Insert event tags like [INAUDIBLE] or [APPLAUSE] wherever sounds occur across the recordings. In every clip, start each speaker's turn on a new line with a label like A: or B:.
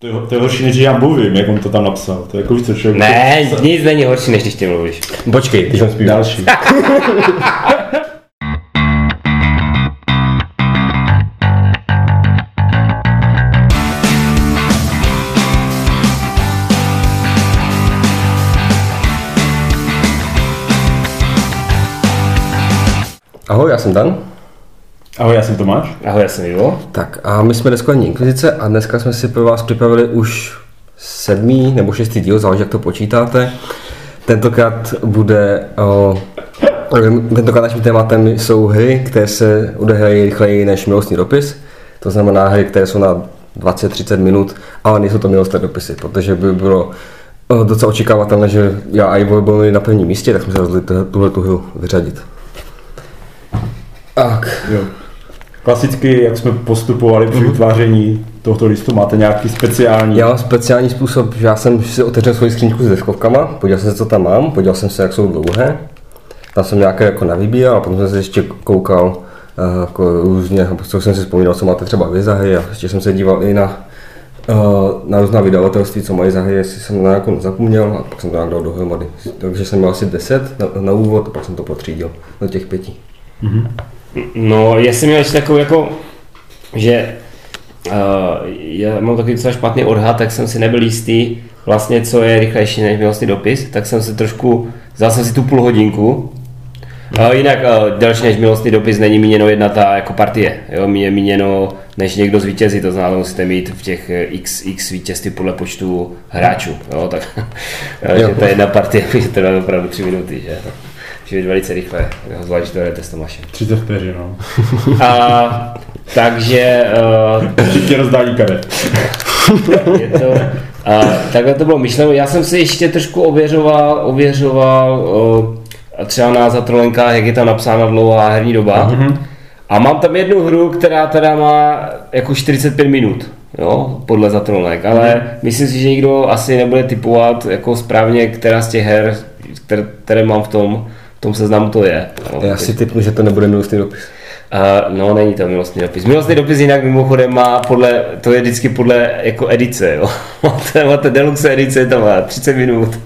A: To je, to je horší, než já mluvím, jak on to tam napsal. To je jako víc, co člověk...
B: Ne, nic není horší, než když ty mluvíš.
C: Počkej, když on zpívá.
A: Další.
C: Ahoj, já jsem Dan.
A: Ahoj, já jsem Tomáš.
B: Ahoj, já jsem Ivo.
C: Tak a my jsme dneska Inkvizice a dneska jsme si pro vás připravili už sedmý nebo šestý díl, záleží jak to počítáte. Tentokrát bude o, Tentokrát naším tématem jsou hry, které se odehrají rychleji než milostný dopis. To znamená hry, které jsou na 20-30 minut, ale nejsou to milostné dopisy, protože by bylo docela očekávatelné, že já a Ivo byli na prvním místě, tak jsme se rozhodli tuhle tu hru vyřadit. Tak,
A: Jo. Klasicky, jak jsme postupovali při vytváření tohoto listu, máte nějaký speciální...
C: Já mám speciální způsob, že já jsem si otevřel svoji skříňku s deskovkama, podíval jsem se, co tam mám, podíval jsem se, jak jsou dlouhé. Tam jsem nějaké jako navybíjel a potom jsem se ještě koukal uh, jako různě, co jsem si vzpomínal, co máte třeba vy za hry a ještě jsem se díval i na, uh, na různá vydavatelství, co mají za hry, jestli jsem na nějakou nezapomněl a pak jsem to nějak dal dohromady. Takže jsem měl asi 10 na, na úvod a pak jsem to potřídil do těch pěti.
B: No, já jsem měl ještě takovou jako, že uh, já mám takový docela špatný odhad, tak jsem si nebyl jistý vlastně, co je rychlejší než milostný dopis, tak jsem se trošku, vzal jsem si tu půl hodinku, Uh, jinak uh, delší než milostný dopis není míněno jedna ta jako partie, jo, je míněno než někdo zvítězí, to znamená, musíte mít v těch eh, x, x vítězství podle počtu hráčů, jo, tak [LAUGHS] že to je jedna partie, [LAUGHS] může trvat opravdu tři minuty, že Čili velice rychle, zvlášť, že to jdete s Tomášem.
A: 30 vteřin, no. [LAUGHS]
B: A, takže uh,
A: Všichni rozdání karet. [LAUGHS]
B: je to, a, takhle to bylo myšleno. Já jsem si ještě trošku ověřoval, ověřoval uh, třeba na zatrolenkách, jak je tam napsána dlouhá herní doba. Mm-hmm. A mám tam jednu hru, která teda má jako 45 minut, jo, podle zatrolenek, ale mm-hmm. myslím si, že nikdo asi nebude typovat jako správně, která z těch her, které, které mám v tom, v tom seznamu to je. Jo.
C: Já si typnu, že to nebude milostný dopis.
B: Uh, no, není to milostný dopis. Milostný dopis jinak mimochodem má podle, to je vždycky podle jako edice, jo. [LAUGHS] máte, máte deluxe edice, to má 30 minut.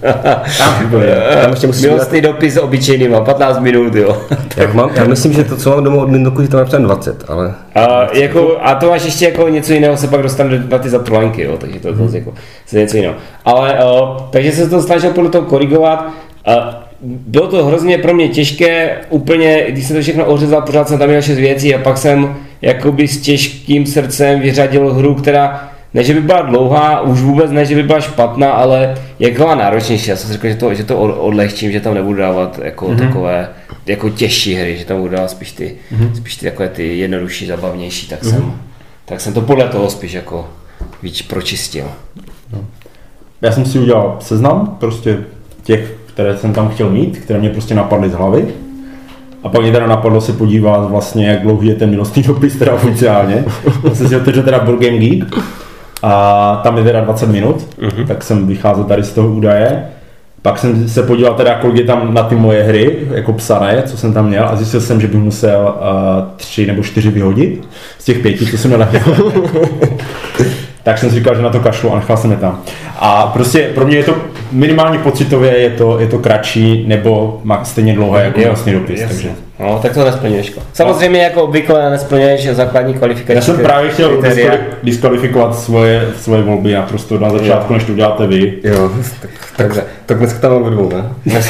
C: Tam [LAUGHS] ještě musíš
B: milostný dopis obyčejný má 15 minut, jo. [LAUGHS]
C: Jak mám, já myslím, že to, co mám doma od Mindoku, že tam napsáno 20, ale...
B: A, jako, a to máš ještě jako něco jiného, se pak dostane na ty zatrolenky, jo, takže to je mm. jako se něco jiného. Ale, uh, takže se to snažil podle toho korigovat. Uh, bylo to hrozně pro mě těžké, úplně, když jsem to všechno ořezal, pořád jsem tam měl šest věcí a pak jsem jakoby s těžkým srdcem vyřadil hru, která ne, že by byla dlouhá, už vůbec ne, že by byla špatná, ale jak byla náročnější. Já jsem si řekl, že to, že to odlehčím, že tam nebudu dávat jako mm-hmm. takové jako těžší hry, že tam budu dávat spíš ty, mm-hmm. spíš ty takové ty jednodušší, zabavnější, tak, mm-hmm. jsem, tak jsem to podle toho spíš jako víc pročistil.
A: Já jsem si udělal seznam prostě těch, které jsem tam chtěl mít, které mě prostě napadly z hlavy. A pak mě teda napadlo se podívat vlastně, jak dlouhý je ten milostný dopis teda oficiálně. [LAUGHS] Já jsem si otevřel teda Board Game Geek a tam je teda 20 minut, uh-huh. tak jsem vycházel tady z toho údaje. Pak jsem se podíval teda, kolik je tam na ty moje hry, jako psané, co jsem tam měl a zjistil jsem, že bych musel uh, tři nebo čtyři vyhodit z těch pěti, co jsem měl na [LAUGHS] tak jsem si říkal, že na to kašlu a nechal jsem je tam. A prostě pro mě je to minimálně pocitově je to, je to kratší nebo má stejně dlouhé jako vlastně dopis.
B: jasně.
A: Takže.
B: No, tak to nesplňuješ. Samozřejmě jako obvykle nesplňuješ základní kvalifikaci.
A: Já jsem právě chtěl diskvali- diskvalifikovat svoje, svoje volby naprosto na začátku, než to uděláte vy.
C: Jo, [LAUGHS] tak, tak, tak dneska tam máme dvou, ne? [LAUGHS]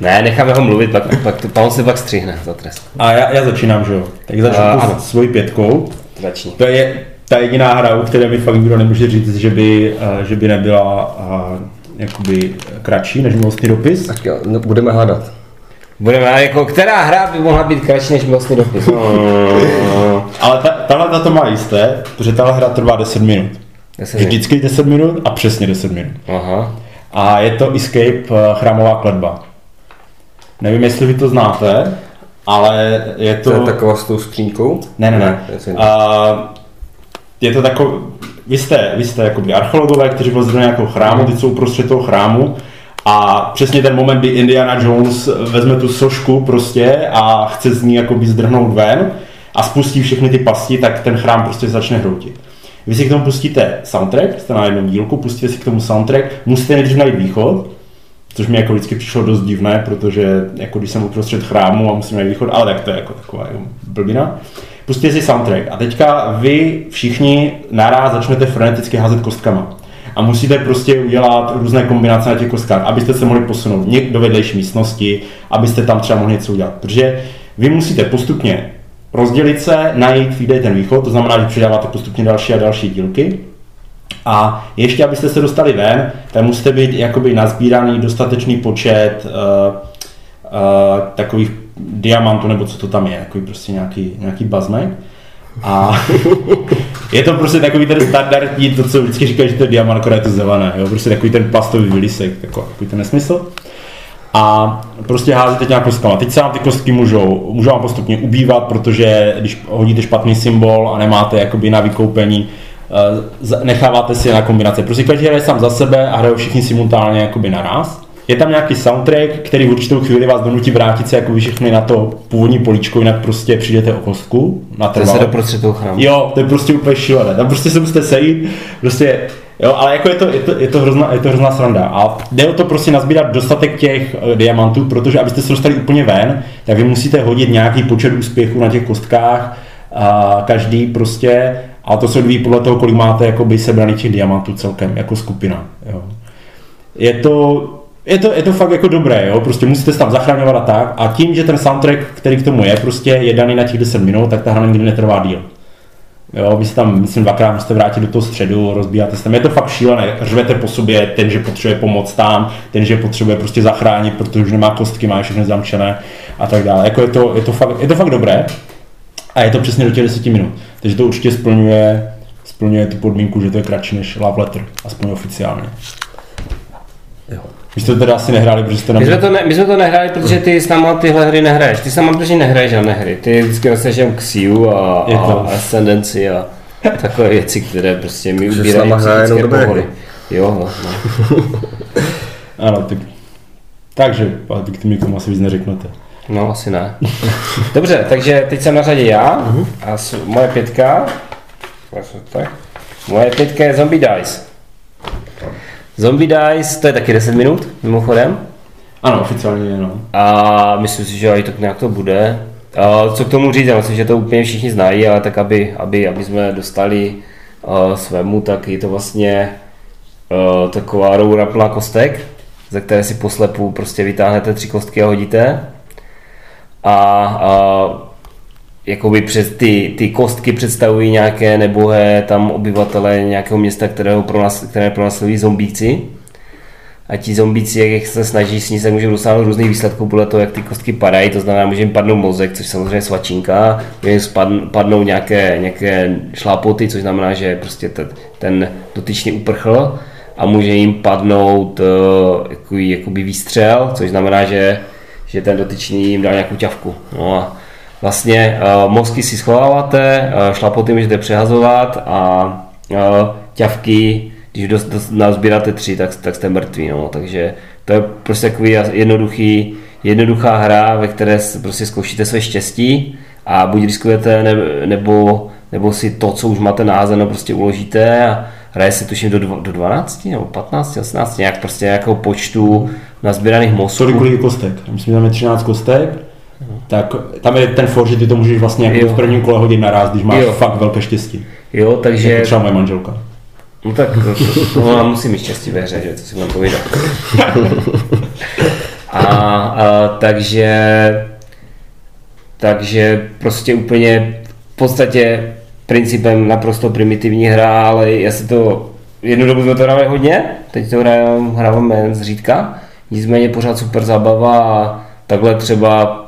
B: ne, necháme ho mluvit, pak, pak, to, on se pak střihne za trest.
A: A já, já začínám, že jo. Tak začnu
B: A,
A: svojí pětkou.
B: Začni.
A: To je ta jediná hra, u které mi fakt nikdo nemůže říct, že by, uh, že by nebyla uh, jakoby kratší než milostný dopis.
C: Tak jo, no, budeme hádat.
B: Budeme, ale jako, která hra by mohla být kratší než milostný dopis? No, [LAUGHS]
A: Ale ta, tahle na to má jisté, protože tahle hra trvá 10 minut.
B: Deset minut.
A: Vždycky 10 minut a přesně 10 minut.
B: Aha.
A: A je to Escape eh, chrámová kletba. Nevím, jestli vy to znáte, ale je to...
C: To je taková s tou skřínkou?
A: Ne, ne, ne.
C: to je stejné.
A: A je to takový, vy jste, vy jste jakoby archeologové, kteří vlezli do nějakého chrámu, teď jsou uprostřed toho chrámu a přesně ten moment, kdy Indiana Jones vezme tu sošku prostě a chce z ní jakoby zdrhnout ven a spustí všechny ty pasti, tak ten chrám prostě začne hroutit. Vy si k tomu pustíte soundtrack, jste na jednom dílku, pustíte si k tomu soundtrack, musíte nejdřív najít východ, což mi jako vždycky přišlo dost divné, protože jako když jsem uprostřed chrámu a musím najít východ, ale tak to je jako taková jako blbina. Pustíte si soundtrack a teďka vy všichni naraz začnete freneticky házet kostkama. A musíte prostě udělat různé kombinace na těch kostkách, abyste se mohli posunout do vedlejší místnosti, abyste tam třeba mohli něco udělat. Protože vy musíte postupně rozdělit se, najít, kde je ten východ, to znamená, že přidáváte postupně další a další dílky. A ještě, abyste se dostali ven, tak musíte být jakoby nazbíraný dostatečný počet uh, uh, takových diamantů, nebo co to tam je, jako prostě nějaký, nějaký bazmek. A [LAUGHS] je to prostě takový ten standardní, to co vždycky říkají, že to je diamant, akorát je to zelené, jo? prostě takový ten plastový vylisek, takový ten nesmysl. A prostě házíte nějak kostkama. Teď se vám ty kostky můžou, můžou vám postupně ubývat, protože když hodíte špatný symbol a nemáte jakoby na vykoupení, eh, necháváte si na kombinace. Prostě každý hraje sám za sebe a hrajou všichni simultánně jakoby naraz. Je tam nějaký soundtrack, který v určitou chvíli vás donutí vrátit se jako všechny na to původní políčko, jinak prostě přijdete o kostku. Na
B: To se doprostřed toho chrámu.
A: Jo, to je prostě úplně šílené. Tam prostě se musíte sejít, prostě, jo, ale jako je to, je to, je to, hrozná, je to hrozná sranda. A jde o to prostě nazbírat dostatek těch uh, diamantů, protože abyste se dostali úplně ven, tak vy musíte hodit nějaký počet úspěchů na těch kostkách, a každý prostě, a to se odvíjí podle toho, kolik máte jakoby sebraných těch diamantů celkem, jako skupina. Jo. Je to, je to, je to fakt jako dobré, jo? prostě musíte se tam zachraňovat a tak. A tím, že ten soundtrack, který k tomu je, prostě je daný na těch 10 minut, tak ta hra nikdy netrvá díl. Jo, vy se tam, myslím, dvakrát musíte vrátit do toho středu, rozbíjáte se tam. Je to fakt šílené, řvete po sobě, ten, že potřebuje pomoc tam, ten, že potřebuje prostě zachránit, protože už nemá kostky, má všechny zamčené a tak dále. Jako je, to, je, to fakt, je to fakt dobré a je to přesně do těch 10 minut. Takže to určitě splňuje, splňuje tu podmínku, že to je kratší než Love Letter, aspoň oficiálně.
C: Jo.
A: Vy jste to teda asi nehráli, protože jste
B: My jsme, to ne, my jsme to nehráli, protože ty s náma tyhle hry nehraješ. Ty s náma protože nehraješ žádné hry. Ty vždycky dostaneš jenom Xiu a,
A: Je
B: a
A: to.
B: Ascendancy a takové věci, které prostě mi ubírají psychické
C: dobré
B: pohody.
C: hry.
B: Jo, no, no. [LAUGHS]
A: Ano, tak... Takže, ale tak ty mi k tomu asi víc neřeknete.
B: no asi ne. [LAUGHS] Dobře, takže teď jsem na řadě já a s, moje pětka. Tak. Moje pětka je Zombie Dice. Zombie Dice, to je taky 10 minut, mimochodem.
A: Ano, oficiálně no.
B: A myslím si, že i tak nějak to bude. A co k tomu říct, já myslím, že to úplně všichni znají, ale tak aby, aby, aby jsme dostali uh, svému, tak je to vlastně uh, taková roura plná kostek, ze které si poslepu prostě vytáhnete tři kostky a hodíte. A, a jakoby přes ty, ty kostky představují nějaké nebohé tam obyvatele nějakého města, kterého pro nás, které pronásledují zombíci. A ti zombíci, jak se snaží s ní, se můžou dosáhnout různých výsledků podle toho, jak ty kostky padají. To znamená, může jim padnout mozek, což samozřejmě svačinka, může jim spadn- padnou nějaké, nějaké šlápoty, což znamená, že prostě ten, ten dotyčný uprchl a může jim padnout uh, jakoby, jakoby výstřel, což znamená, že, že ten dotyčný jim dá nějakou ťavku. No a vlastně uh, mozky si schováváte, uh, šlapoty můžete přehazovat a uh, ťavky, když dost, dost, nazbíráte tři, tak, tak jste mrtví. No. Takže to je prostě takový jednoduchý, jednoduchá hra, ve které prostě zkoušíte své štěstí a buď riskujete, ne, nebo, nebo si to, co už máte naházeno, prostě uložíte a hraje se tuším do, do 12 nebo 15, 18, nějak prostě nějakého počtu nazbíraných mozků.
A: Sorry, kolik kostek? Myslím, že je 13 kostek. Tak tam je ten for, že ty to můžeš vlastně jako v prvním kole hodit naraz, když máš
B: Jo.
A: fakt velké štěstí.
B: Jo, takže...
A: Jako třeba moje manželka.
B: No tak to, to, to musí mít štěstí ve hře, že to si budeme povídat. [LAUGHS] A, a takže, takže prostě úplně v podstatě principem naprosto primitivní hra, ale já si to, jednu dobu jsme to hráli hodně, teď to hrajeme, hráváme zřídka, nicméně pořád super zábava a takhle třeba,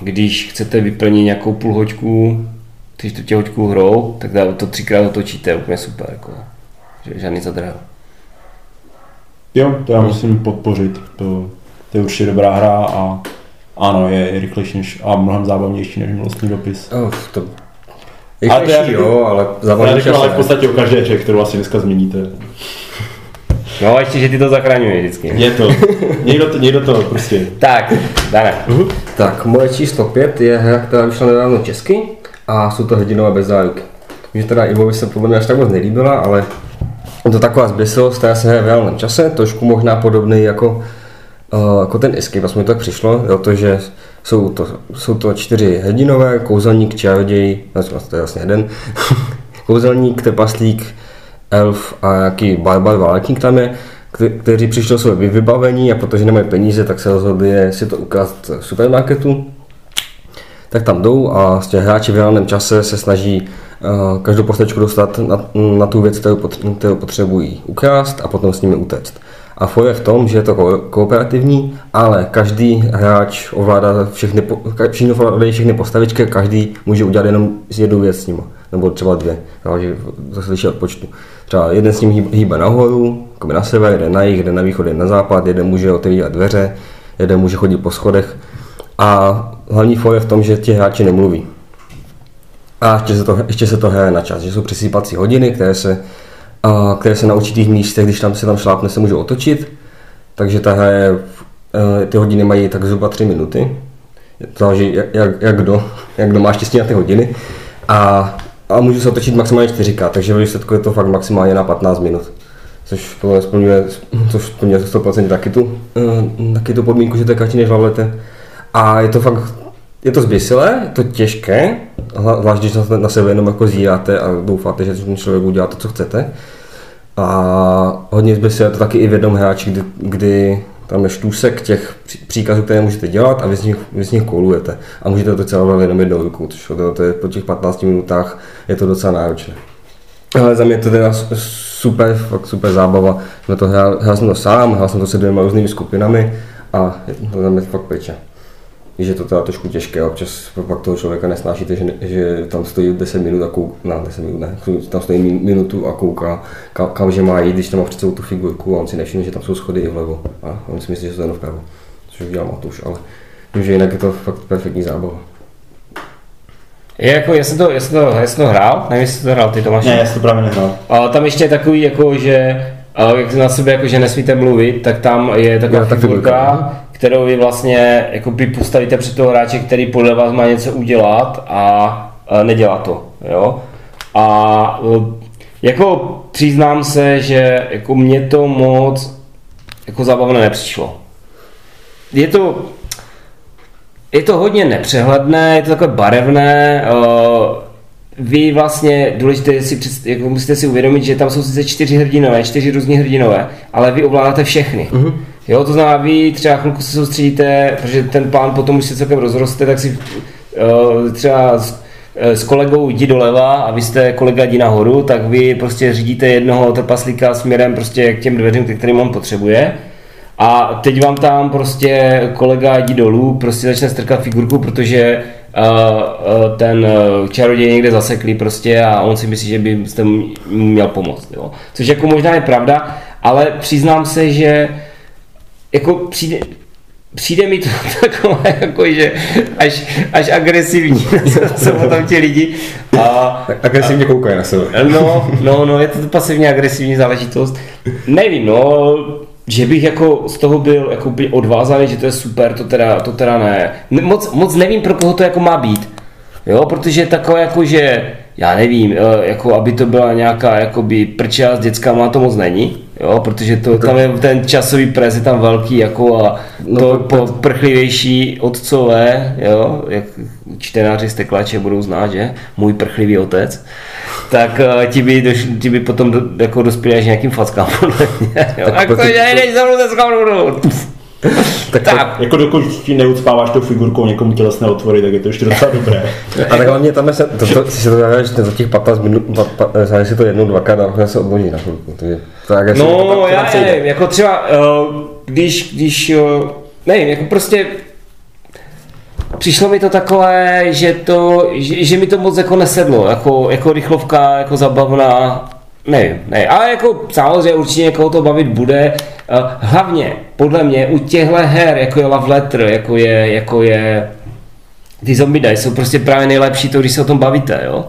B: když chcete vyplnit nějakou půl hoďku, tři čtvrtě hoďku hrou, tak to třikrát otočíte, úplně super, jako, že žádný zadrhel.
A: Jo, to já musím podpořit. To, to je určitě dobrá hra a ano, je, je rychlejší než, a mnohem zábavnější než milostný dopis.
C: Oh, to... Je
A: Ale to řeknu-
C: jo, ale zábavnější
A: ale v podstatě o každé hře, kterou asi dneska změníte.
B: No a ještě, že ty to zachraňuje vždycky.
A: Je to, někdo to, někdo to prostě,
B: Tak, Dane.
C: Tak, moje číslo 5 je hra, která vyšla nedávno česky a jsou to hrdinové bez záruky. Že teda Ivovi se podle mě až tak moc nelíbila, ale je to taková zběsilost, která se hraje v reálném čase, trošku možná podobný jako, uh, jako ten Escape, aspoň to tak přišlo, jo, to, že jsou to, jsou to čtyři hrdinové, kouzelník, čaroděj, to je vlastně jeden, [LAUGHS] kouzelník, trpaslík, elf a nějaký barbar, válečník tam je, kteří přišli o své vybavení a protože nemají peníze, tak se rozhodli si to ukázat v supermarketu. Tak tam jdou a těch hráči v reálném čase se snaží uh, každou postavičku dostat na, na tu věc, kterou, pot- kterou potřebují ukrást a potom s nimi utéct. A for je v tom, že je to ko- kooperativní, ale každý hráč ovládá všechny, po- všechny postavičky, každý může udělat jenom jednu věc s nimi, nebo třeba dvě, záleží, to se liší od počtu. Třeba jeden s ním hýb- hýbe nahoru, jako na sever, jeden na jih, jeden na východ, jeden na západ, jeden může otevírat dveře, jeden může chodit po schodech. A hlavní for je v tom, že ti hráči nemluví. A ještě se to, ještě se to hraje na čas, že jsou přesýpací hodiny, které se, a, které se na určitých místech, když tam se tam šlápne, se můžou otočit. Takže ta hra e, ty hodiny mají tak zhruba 3 minuty. To záleží, jak, jak, jak, kdo, jak kdo má štěstí na ty hodiny. A, a můžu se otočit maximálně 4 takže ve výsledku je to fakt maximálně na 15 minut. Což mě splňuje, což splňuje 100% taky tu, e, taky tu podmínku, že to je kratší než hlavlete. A je to fakt, je to zběsilé, je to těžké, zvlášť když na- sebe jenom jako zíráte a doufáte, že ten člověk udělá to, co chcete. A hodně zběsilé to taky i v jednom hráči, kdy, kdy tam je štůsek těch pří- příkazů, které můžete dělat a vy z nich, vy z nich koulujete. A můžete to celé jenom jednou rukou, což to, to je po těch 15 minutách je to docela náročné. Ale za mě to teda super, fakt super zábava. Jsme to hrál, hrál jsem to sám, hrál jsem to se dvěma různými skupinami a je to za mě fakt peče. Víš, že to teda trošku těžké, občas pak toho člověka nesnášíte, že, že tam stojí 10 minut a kouká, ne, 10 minut ne, tam stojí min- minutu a kouká, kam, kam že má jít, když tam má před sebou tu figurku a on si nevšimne, že tam jsou schody i vlevo a on si myslí, že to je jenom vpravo, což udělal Matuš, ale vím, že jinak je to fakt perfektní zábava.
B: Je jako, já jsem to, já jsem to, já jsem to hrál, nevím, jestli to hrál ty Tomáš.
A: Ne, já jsem to právě nehrál.
B: A tam ještě je takový, jako, že a jak na sebe, jako, že nesmíte mluvit, tak tam je taková figurka, kterou vy vlastně jako by postavíte před toho hráče, který podle vás má něco udělat a, a nedělá to. Jo? A e, jako přiznám se, že jako mě to moc jako zábavné nepřišlo. Je to, je to hodně nepřehledné, je to takové barevné, uh, vy vlastně, důležité si, předst- jako musíte si uvědomit, že tam jsou sice čtyři hrdinové, čtyři různí hrdinové, ale vy ovládáte všechny. Uh-huh. Jo, to znamená, vy třeba chvilku se soustředíte, protože ten plán potom už se celkem rozroste, tak si uh, třeba s, eh, s kolegou jdi doleva a vy jste kolega jdi nahoru, tak vy prostě řídíte jednoho trpaslíka směrem prostě k těm dveřím, kterým on potřebuje. A teď vám tam prostě kolega jdi dolů, prostě začne strkat figurku, protože uh, uh, ten uh, čaroděj někde zaseklý prostě a on si myslí, že byste mu měl pomoct. Jo? Což jako možná je pravda, ale přiznám se, že jako přijde, přijde mi to [LAUGHS] takové, jako, že až, až agresivní, [LAUGHS] jsou tam ti lidi. A,
C: Tak agresivně koukají na sebe.
B: No, no, no, je to pasivně agresivní záležitost. Nevím, no, že bych jako z toho byl jako úplně odvázaný, že to je super, to teda, to teda ne. Ne- Moc, moc nevím, pro koho to jako má být. Jo, protože takové jako, že já nevím, eh, jako aby to byla nějaká jakoby prča s dětskama, to moc není, jo, protože to, tam je ten časový pres je tam velký jako a
C: No,
B: to
C: to- to-
B: prchlivější otcové, jo, jak čtenáři z Teklače budou znát, že? Můj prchlivý otec, tak eh, ti by, doš, ti by potom do, jako dospěli až nějakým fackám, podle mě, jo.
C: Tak
B: Tak to
C: proti-
B: nejdeš za mnou dneska, Tuf. [LAUGHS]
C: Tak,
B: Tak,
A: Jako dokud ti neucpáváš tou figurkou někomu tělesné otvory, tak je to ještě docela dobré. [LAUGHS]
C: A tak hlavně tam se, to, to, si se to hraješ za těch 15 minut, pa, pa, si to jednou, dvakrát a se odloží na chvilku. Takže je to
B: No, já nevím, jako třeba, eh, když, když, eh, nevím, jako prostě přišlo mi to takové, že to, že, že mi to moc jako nesedlo, jako, jako rychlovka, jako zabavná, nevím, ne, ale jako samozřejmě určitě někoho to bavit bude, Eh, hlavně podle mě u těchto her, jako je Love Letter, jako je, jako je ty zombie dice jsou prostě právě nejlepší to, když se o tom bavíte, jo.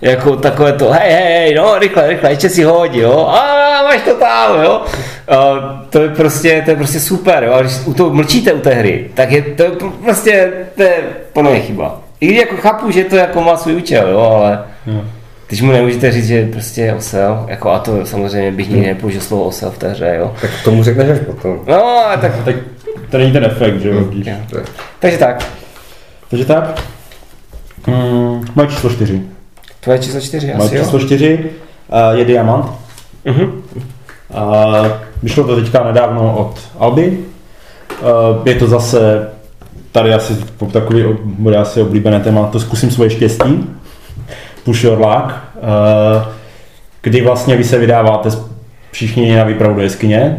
B: Jako takové to, hej, hej, no, rychle, rychle, ještě si hodí, jo, a máš to tam, jo. A to je prostě, to je prostě super, jo, a když u toho mlčíte u té hry, tak je to je prostě, to je podle chyba. I když jako chápu, že to jako má svůj účel, jo, ale Teď mu nemůžete říct, že prostě je osel, jako a to samozřejmě bych nikdy nepoužil slovo osel v té hře, jo.
C: Tak tomu řekneš až potom.
B: No, tak,
A: Tak to není ten efekt, že jo? vidíš.
B: jo. takže tak,
A: Takže tak. Hmm, moje číslo čtyři.
B: tvoje číslo čtyři
A: Moje
B: asi, jo?
A: číslo čtyři uh, je Diamant.
B: Mhm.
A: Uh, vyšlo to teďka nedávno od Alby. Uh, je to zase tady asi takový bude asi oblíbené téma, to zkusím svoje štěstí. Your luck. Uh, kdy vlastně vy se vydáváte všichni na výpravu do jeskyně.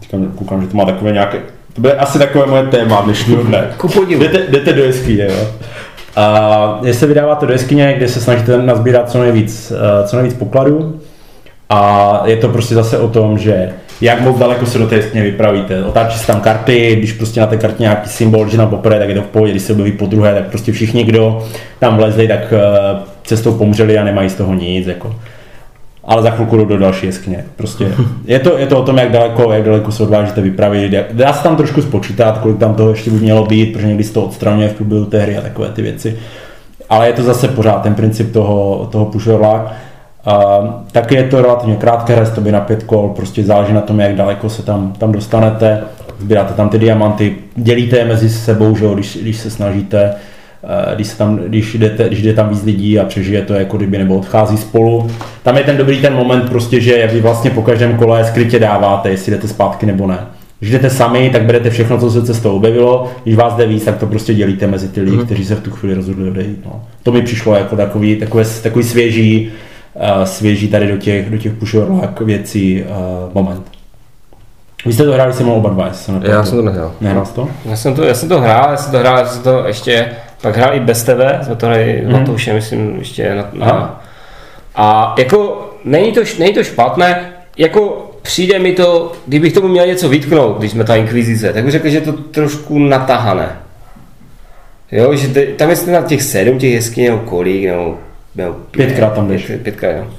A: Teďka koukám, že to má takové nějaké, to bude asi takové moje téma dnešního dne. Jdete, jdete do jeskyně, jo. A když se vydáváte do jeskyně, kde se snažíte nazbírat co nejvíc, eh, co nejvíc pokladů. A je to prostě zase o tom, že jak moc daleko se do té jeskyně vypravíte. Otáčí se tam karty, když prostě na té kartě nějaký symbol, že na poprvé, tak je to v pohodě, když se objeví po druhé, tak prostě všichni, kdo tam vlezli, tak eh, cestou pomřeli a nemají z toho nic. Jako. Ale za chvilku jdou do další jeskyně. Prostě je to, je to o tom, jak daleko, jak daleko se odvážíte vypravit. Dá se tam trošku spočítat, kolik tam toho ještě by mělo být, protože někdy se to odstraňuje v průběhu té hry a takové ty věci. Ale je to zase pořád ten princip toho, toho push your luck. A taky je to relativně krátké hra, to by na pět kol, prostě záleží na tom, jak daleko se tam, tam dostanete, sbíráte tam ty diamanty, dělíte je mezi sebou, že když, když se snažíte, když, se tam, když, jdete, když jde tam víc lidí a přežije to jako kdyby nebo odchází spolu. Tam je ten dobrý ten moment prostě, že vy vlastně po každém kole skrytě dáváte, jestli jdete zpátky nebo ne. Když jdete sami, tak berete všechno, co se cestou objevilo. Když vás jde víc, tak to prostě dělíte mezi ty lidi, kteří se v tu chvíli rozhodli odejít. No. To mi přišlo jako takový, takové, takový svěží, uh, svěží tady do těch, do těch luck věcí uh, moment. Vy jste to hráli se mnou oba dva, jestli se nepletu.
C: Já jsem to nehrál.
A: Nehrál jsi to?
B: Já jsem, to, já jsem to hrál, já jsem to hrál, já jsem to ještě pak hrál i bez tebe, jsme to hráli mm. Matoušem, myslím, ještě na, na
A: Aha.
B: A jako není to, není to špatné, jako přijde mi to, kdybych tomu měl něco vytknout, když jsme ta inkvizice, tak bych řekl, že je to trošku natahané. Jo, že te, tam je na těch sedm těch jeskyň, nebo kolik, nebo, nebo
A: Pětkrát tam jdeš.
B: Pět, pětkrát, no.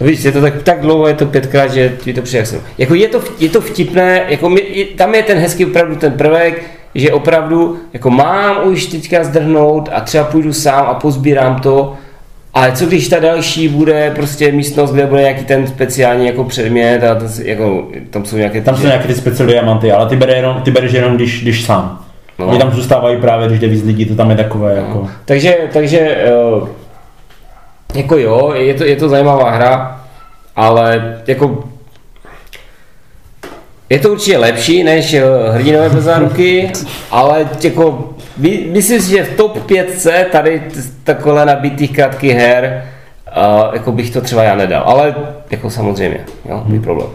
B: No víš, je to tak, tak dlouho, je to pětkrát, že ti to přijde Jako je to, je to vtipné, jako mi, je, tam je ten hezký opravdu ten prvek, že opravdu jako mám už teďka zdrhnout a třeba půjdu sám a pozbírám to, ale co když ta další bude prostě místnost, kde bude nějaký ten speciální jako předmět a s- jako, tam jsou nějaké
A: Tam jsou nějaké ty speciální diamanty, ale ty, bere jenom, ty bereš jenom, když, když sám.
B: No.
A: No. Oni tam zůstávají právě, když jde víc lidí, to tam je takové jako...
B: Takže, takže eh, jako jo, je to, je to zajímavá hra, ale jako je to určitě lepší než eh, hrdinové bez záruky, [LAUGHS] ale jako my, myslím si, že v top 5 tady takhle nabitých krátkých her uh, jako bych to třeba já nedal, ale jako samozřejmě, jo, hmm. problém.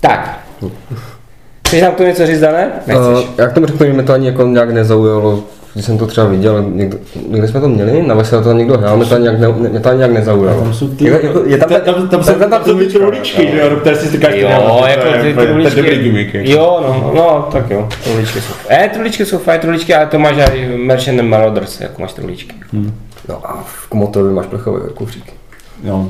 B: Tak. Chceš nám to něco říct, Dané?
C: Uh, já k tomu řeknu, že mě to ani jako nějak nezaujalo, když jsem to třeba viděl, někdo, někde jsme to měli, na vesele to někdo hrál, mě to nějak, ne, mě to nějak nezaujalo.
A: Tam jsou ty,
C: Jako- je tam,
A: tam, tam, tam, jsou, tam jsou ty truličky, že jo, do které si říkáš,
B: Jo, jako ty
A: to je dobrý gimmick. jako.
B: Jo, no, no, tak jo, truličky jsou. Eh, truličky jsou fajn, truličky, ale to máš i Merchant and Marauders, jako máš truličky.
C: No a v Komotovi máš plechový kufřík.
A: Jo.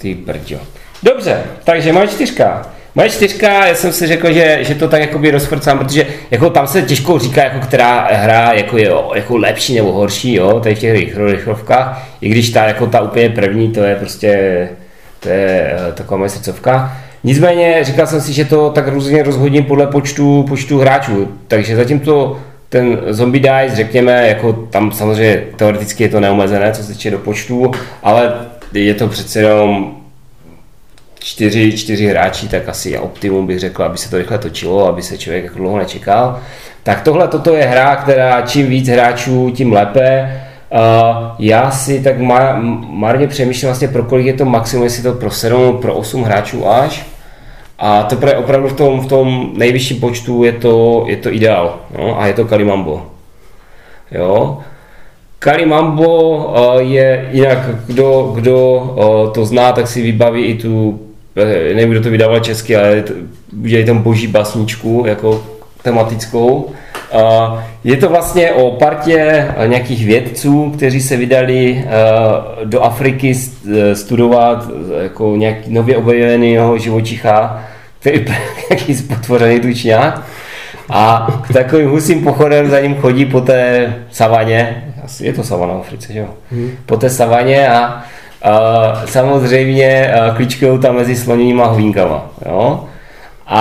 B: Ty brďo. Dobře, takže moje čtyřka. Moje čtyřka, já jsem si řekl, že, že to tak jakoby rozfrcám, protože jako tam se těžko říká, jako která hra jako je jako lepší nebo horší, jo, tady v těch rychlo- rychlovkách, i když ta, jako ta úplně první, to je prostě, to je eh, taková moje srdcovka. Nicméně říkal jsem si, že to tak různě rozhodím podle počtu, počtu hráčů, takže zatím to ten zombie dice, řekněme, jako tam samozřejmě teoreticky je to neomezené, co se týče do počtu, ale je to přece jenom čtyři, čtyři hráči, tak asi je optimum bych řekl, aby se to rychle točilo, aby se člověk jako dlouho nečekal. Tak tohle, toto je hra, která čím víc hráčů, tím lépe. Uh, já si tak ma- marně přemýšlím vlastně pro kolik je to maximum, jestli to pro 7, pro 8 hráčů až. A teprve opravdu v tom, v tom nejvyšším počtu je to, je to ideál. No? A je to Kalimambo. Jo? Kalimambo uh, je jinak, kdo, kdo uh, to zná, tak si vybaví i tu, eh, nevím, kdo to vydával česky, ale udělali tam boží basničku jako tematickou. Je to vlastně o partě eh, nějakých vědců, kteří se vydali uh, do Afriky st- eh, studovat eh, jako nějaký nově objeveného živočicha, který je [LAUGHS] nějaký spotvořený tučňák. A k takovým husím pochodem za ním chodí po té savaně asi je to savana v Africe, že jo? Hmm. Po té savaně a, samozřejmě a klíčkují tam mezi sloněníma a hovínkama, jo? A,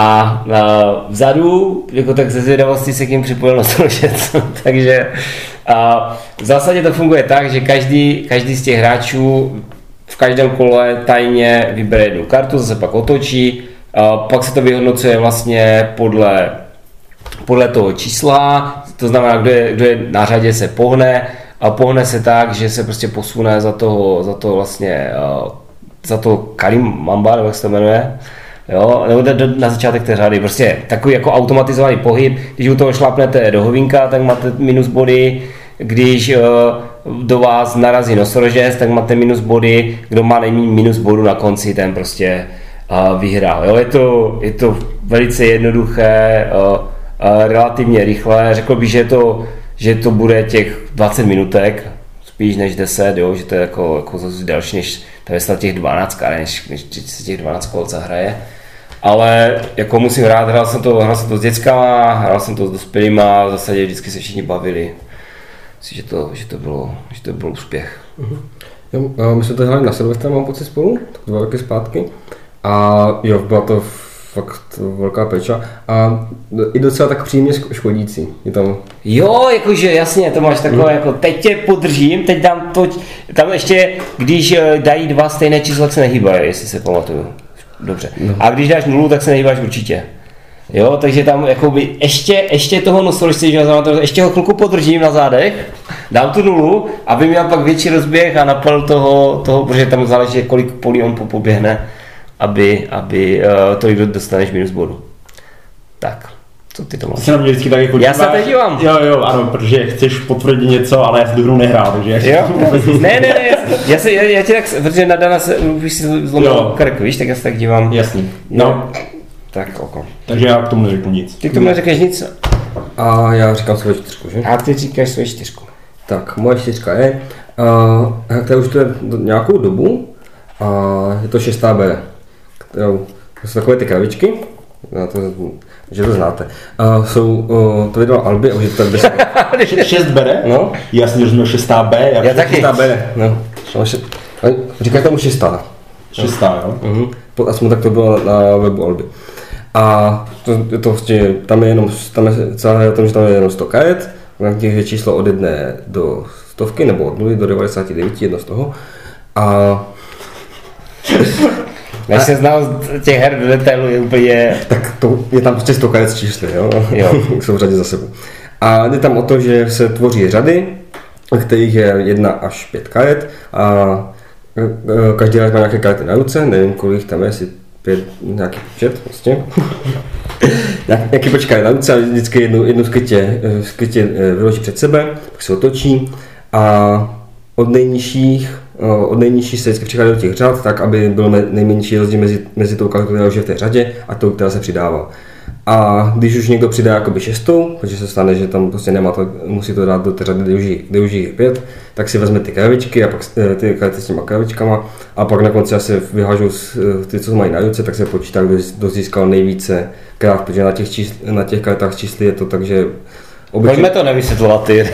B: a vzadu, jako tak ze zvědavosti se k ním připojil nosorožec, [LAUGHS] takže a v zásadě to funguje tak, že každý, každý z těch hráčů v každém kole tajně vybere jednu kartu, zase pak otočí, a pak se to vyhodnocuje vlastně podle, podle toho čísla, to znamená, kdo je, kdo je na řadě se pohne a pohne se tak, že se prostě posune za toho, za toho vlastně, za to Karim Mamba, nebo jak se to jmenuje, Jo, nebo na začátek té řady, prostě takový jako automatizovaný pohyb, když u toho šlápnete do hovínka, tak máte minus body, když uh, do vás narazí nosorožec, tak máte minus body, kdo má nejméně minus bodu na konci, ten prostě uh, vyhrál. Jo, je, to, je to velice jednoduché, relativně rychlé, řekl bych, že to, že to bude těch 20 minutek, spíš než 10, jo, že to je jako, jako další než, to je snad těch 12 než, než se těch 12 kol zahraje. Ale jako musím hrát, hrál jsem to, hrál jsem to s dětskama, hrál jsem to s dospělýma, v zásadě vždycky se všichni bavili. Myslím, že to, že to, bylo, že to byl úspěch. Uh-huh.
C: Jo, my jsme to hráli na Silvestra, mám pocit spolu, dva roky zpátky. A jo, byla to fakt velká peča a i docela tak příjemně škodící. Je tam...
B: Jo, jakože jasně, to máš takové, hmm. jako teď tě podržím, teď dám to, tam ještě, když eh, dají dva stejné čísla, tak se nehýbají, jestli se pamatuju. Dobře. No. A když dáš nulu, tak se nehýbáš určitě. Jo, takže tam jakoby ještě, ještě toho nosorožce, ještě ho chvilku podržím na zádech, dám tu nulu, aby měl pak větší rozběh a napal toho, toho protože tam záleží, kolik polí on poběhne aby, aby uh, tolik dostaneš minus bodu. Tak, co ty to máš?
A: Se na mě vždycky tak jako
B: Já se teď dívám.
A: Jo, jo, ano, protože chceš potvrdit něco, ale já si tu hru nehrál, takže...
B: Jo, [LAUGHS] ne, ne, ne, já, se, já, já ti tak, protože na Dana se, už si zlomil krk, víš, tak já se tak dívám.
A: Jasný. No.
B: Tak oko.
A: Takže já k tomu neřeknu nic.
B: Ty k tomu neřekneš nic?
C: A já říkám svoji čtyřku, že?
B: A ty říkáš svoji čtyřku.
C: Tak, moje čtyřka je, uh, to už to je nějakou dobu, a je to 6 Jo, to jsou takové ty kravičky, já to, že to znáte. Uh, jsou, uh, to vydal Albi, a už je to tady
A: 6 [LAUGHS] bere?
C: No.
A: Jasně, že 6 B.
C: Já, já taky. 6 B, no. Říkají tomu 6.
A: 6, jo?
C: Uh-huh. Aspoň tak to bylo na webu Albi. A to, to vlastně, tam je jenom, tam je celé o tom, že tam je jenom 100 karet, na těch je číslo od jedné do stovky, nebo od 0 do 99, jedno z toho. A
B: než se znal těch her do detailu je úplně...
C: Tak to je tam prostě stokanec čísly, jo? jo. [LAUGHS] Jsou řady za sebou. A jde tam o to, že se tvoří řady, kterých je jedna až pět karet a e, každý hráč má nějaké karty na ruce, nevím kolik tam je, asi pět, nějaký počet vlastně. [LAUGHS] nějaký počet na ruce a vždycky jednu, jednu skytě, e, skytě e, vyloží před sebe, pak se otočí a od nejnižších od nejnižší se vždycky přichází do těch řad, tak aby byl nejmenší rozdíl mezi, mezi tou kartou, která už je v té řadě a tou, která se přidává. A když už někdo přidá jakoby šestou, protože se stane, že tam prostě nemá to, musí to dát do té řady, kde už, je pět, tak si vezme ty kravičky a pak eh, ty karty s těma kravičkama a pak na konci se vyhážou eh, ty, co mají na ruce, tak se počítá, kdo, kdo získal nejvíce krát, protože na těch, čísl, na těch kartách čísly je to tak, že
B: Obyčej... Pojďme to nevysvětlovat ty. [LAUGHS]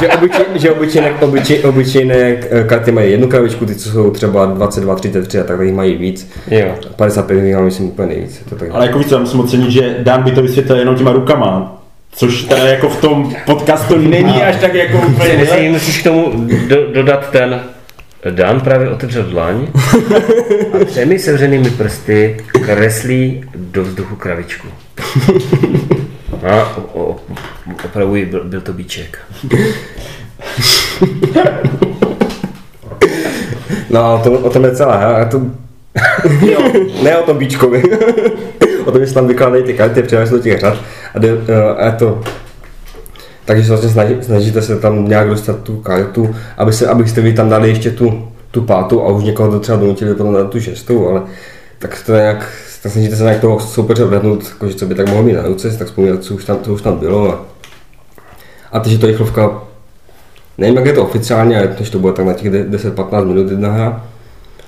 C: že, obyčej, že obyčejné, obyčej, obyčejné eh, karty mají jednu kravičku, ty co jsou třeba 22, 33 a tak jich mají víc.
B: Jo.
C: 55 jich mám myslím úplně nejvíc. To tak...
A: Ale jako víc, musím ocenit, že Dan by to vysvětlil jenom těma rukama. Což teda jako v tom podcastu není až tak jako úplně...
B: Musíš, musíš k tomu do, dodat ten Dan právě otevřel dlaň [LAUGHS] a třemi sevřenými prsty kreslí do vzduchu kravičku. [LAUGHS] A o, o, opravuji, byl, byl to bíček. [LAUGHS]
C: no, to, o tom je celé. Já to... jo, [LAUGHS] ne o tom bíčkovi. [LAUGHS] o tom, že se tam vykládají ty karty, přidávají do těch řad a, de, a je to takže vlastně snaží, snažíte se tam nějak dostat tu kartu, aby se, abyste vy tam dali ještě tu, tu pátu a už někoho to třeba donutili potom na tu šestou, ale tak to nějak tak snažíte se nějak toho soupeře odhadnout, jako, co by tak mohlo mít na ruce, tak vzpomínat, co už tam, co už tam bylo. A, a teď je to rychlovka, nevím, jak je to oficiálně, ale to bude tak na těch 10-15 minut jedna hra.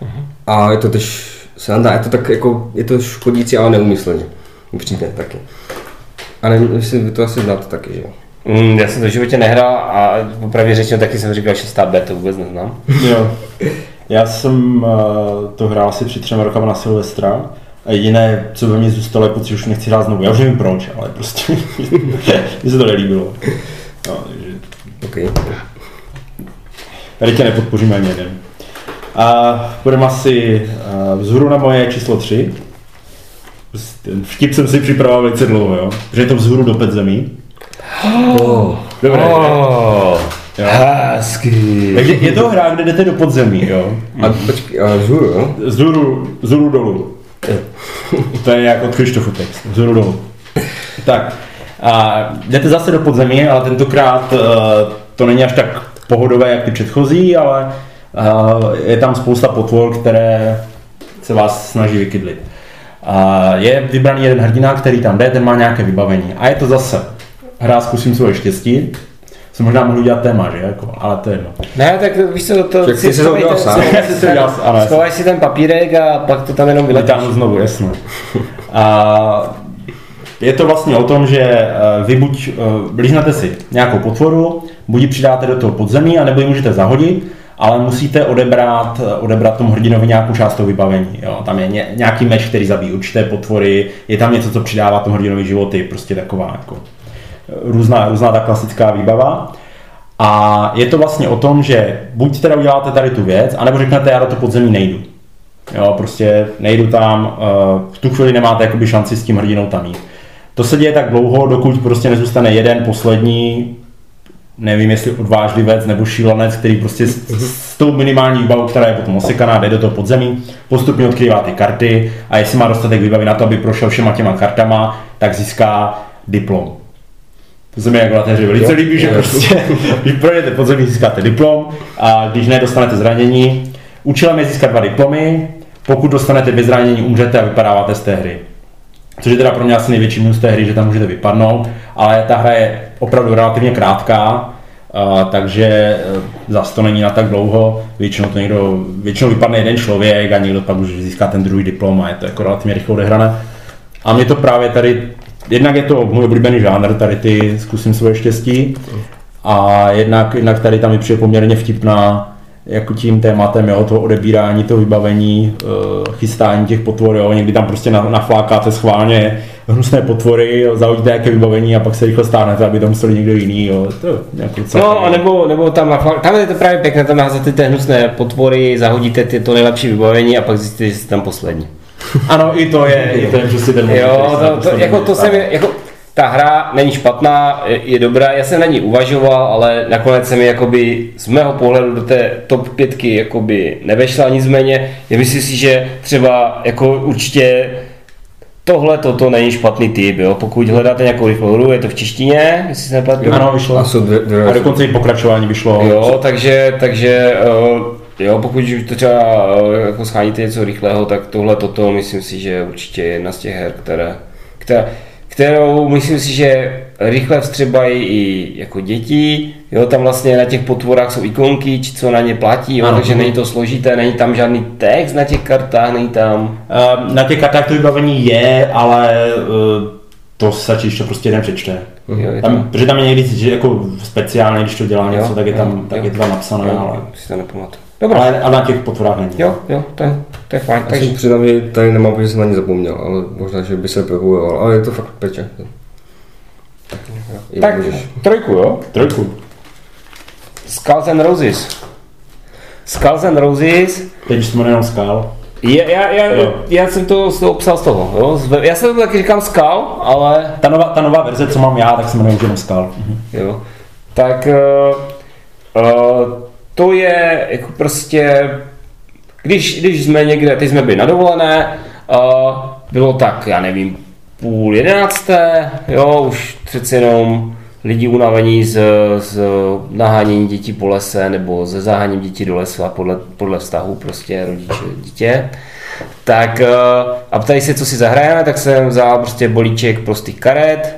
C: Uh-huh. A je to tež sranda, je to tak jako, je to škodící, ale neumyslně. Přijde taky. A nevím, jestli vy to asi znáte taky, že jo?
B: Mm, já jsem to v životě nehrál a popravdě řečeno taky jsem říkal, že stát B, to vůbec neznám.
A: Jo. Já jsem uh, to hrál asi při třema rokama na Silvestra a jediné, co ve mně zůstalo, je pocit, že už nechci hrát znovu. Já už nevím proč, ale prostě [LAUGHS] mi se to nelíbilo. No, takže
C: Okay.
A: tady tě nepodpoříme ani jeden. A půjdeme asi vzhůru na moje číslo 3. Ten vtip jsem si připravoval velice dlouho, jo? Protože je to vzhůru do pět zemí.
C: Oh.
A: Dobré.
B: Oh,
A: Jo.
B: hezky.
A: Takže je to hra, kde jdete do podzemí, jo?
C: A počkej, a žuru, jo?
A: Vzhůru, vzhůru dolů. To je jako Krištofu text, vzhůru dolů. Tak, a jdete zase do podzemí, ale tentokrát uh, to není až tak pohodové, jak ty předchozí, ale uh, je tam spousta potvor, které se vás snaží vykydlit. A je vybraný jeden hrdina, který tam jde, ten má nějaké vybavení. A je to zase hra Zkusím svoje štěstí. Jsem možná mohl udělat téma, že? Jako, ale to je jedno.
B: Ne, tak víš co, to
C: Tak ty jsi to udělal sám. [LAUGHS]
A: Já si to udělal sám,
B: Schovaj si ten papírek a pak to tam jenom vyletíš.
A: Vytáhnu znovu, jasně. A je to vlastně o tom, že eh, vy buď eh, blížnete si nějakou potvoru, buď ji přidáte do toho podzemí, anebo ji můžete zahodit, ale musíte odebrat, eh, odebrat tomu hrdinovi nějakou část toho vybavení. Jo? Tam je ně, nějaký meč, který zabíjí určité potvory, je tam něco, co přidává tomu hrdinovi životy, prostě taková jako eh, různá, různá ta klasická výbava. A je to vlastně o tom, že buď teda uděláte tady tu věc, anebo řeknete, já do toho podzemí nejdu. Jo, prostě nejdu tam, eh, v tu chvíli nemáte jakoby šanci s tím hrdinou tam jít. To se děje tak dlouho, dokud prostě nezůstane jeden poslední, nevím jestli odvážlivec nebo šílenec, který prostě s, s tou minimální výbavou, která je potom osekaná, jde do toho podzemí, postupně odkrývá ty karty a jestli má dostatek výbavy na to, aby prošel všema těma kartama, tak získá diplom. To se mi jako na té hře velice líbí, že prostě, [LAUGHS] když projdete podzemí, získáte diplom a když ne, dostanete zranění. Účelem je získat dva diplomy, pokud dostanete dvě zranění, umřete a vypadáváte z té hry. Což je teda pro mě asi největší minus té hry, že tam můžete vypadnout, ale ta hra je opravdu relativně krátká, takže e, zase to není na tak dlouho, většinou to někdo, většinou vypadne jeden člověk a někdo pak už získá ten druhý diplom a je to jako relativně rychle odehrané. A mě to právě tady, jednak je to můj oblíbený žánr, tady ty zkusím svoje štěstí, a jednak, jednak tady tam mi přijde poměrně vtipná jako tím tématem, jo, toho odebírání, toho vybavení, eh, chystání těch potvor, jo, někdy tam prostě na- naflákáte schválně hnusné potvory, zahodíte nějaké vybavení a pak se rychle stáhnete, aby to musel někdo jiný, jo, to je jako celkem-
B: No, a nebo, nebo tam, na- tam je to právě pěkné, tam naházíte ty hnusné potvory, zahodíte ty to nejlepší vybavení a pak zjistíte, že jste tam poslední.
A: Ano, i to je, i to je přesně ten
B: Jo, to, to,
A: poslední
B: jako to mi, jako, ta hra není špatná, je, je dobrá, já jsem na ní uvažoval, ale nakonec se mi jakoby z mého pohledu do té top pětky jakoby nevešla, nicméně já myslím si, že třeba jako určitě tohle toto není špatný typ, jo? pokud hledáte nějakou rychlou hru, je to v češtině, jestli se nepletu.
A: Ano, vyšlo.
C: A jsou dvě, dvě
A: A dokonce i pokračování vyšlo.
B: Jo, takže, takže eh, jo, pokud už to třeba eh, jako scháníte něco rychlého, tak tohle toto myslím si, že určitě je jedna z těch her, které, která, kterou myslím si, že rychle vstřebají i jako děti, jo, tam vlastně na těch potvorách jsou ikonky, či co na ně platí, jo,
A: Ano.
B: takže není to složité, není tam žádný text na těch kartách, není tam,
A: Eh, Na těch kartách to vybavení je, ale eh, to se ještě prostě jeden přečte.
B: jo, je
A: Tam,
B: tam,
A: protože tam je někdy že jako speciálně, když to dělá něco,
B: Jo,
A: tak je tam,
B: jo,
A: tak
B: jo.
A: je to tam napsané,
B: jo,
A: ale,
B: si to nepamatuju. Dobrá,
A: ale a na těch potvorách není.
B: jo, jo, to je, to je fajn,
C: Já
B: takže
C: jsem přiznám, že tady nemám, protože jsem na ní zapomněl, ale možná, že by se prohujoval, ale je to fakt peče. Jo,
B: tak
C: můžeš.
B: trojku, jo?
A: Trojku.
B: Skulls and Roses. Skulls and Roses.
A: Teď už jsme jenom skál.
B: Já, já, já,
A: Jo.
B: já jsem to, to obsal z toho. Jo? Já jsem to taky říkám Skal, ale
A: Ta nová, ta nová verze, co mám já, tak se jmenuje už jenom skál. Mhm.
B: jo. Tak uh, uh, to je jako prostě, když, když jsme někde, teď jsme byli na dovolené, uh, bylo tak, já nevím, půl jedenácté, jo, už přeci jenom lidi unavení z, z nahánění dětí po lese nebo ze zaháním dětí do lesa podle, podle vztahu prostě rodiče dítě. Tak eh, a ptají se, co si zahrajeme, tak jsem vzal prostě bolíček prostých karet,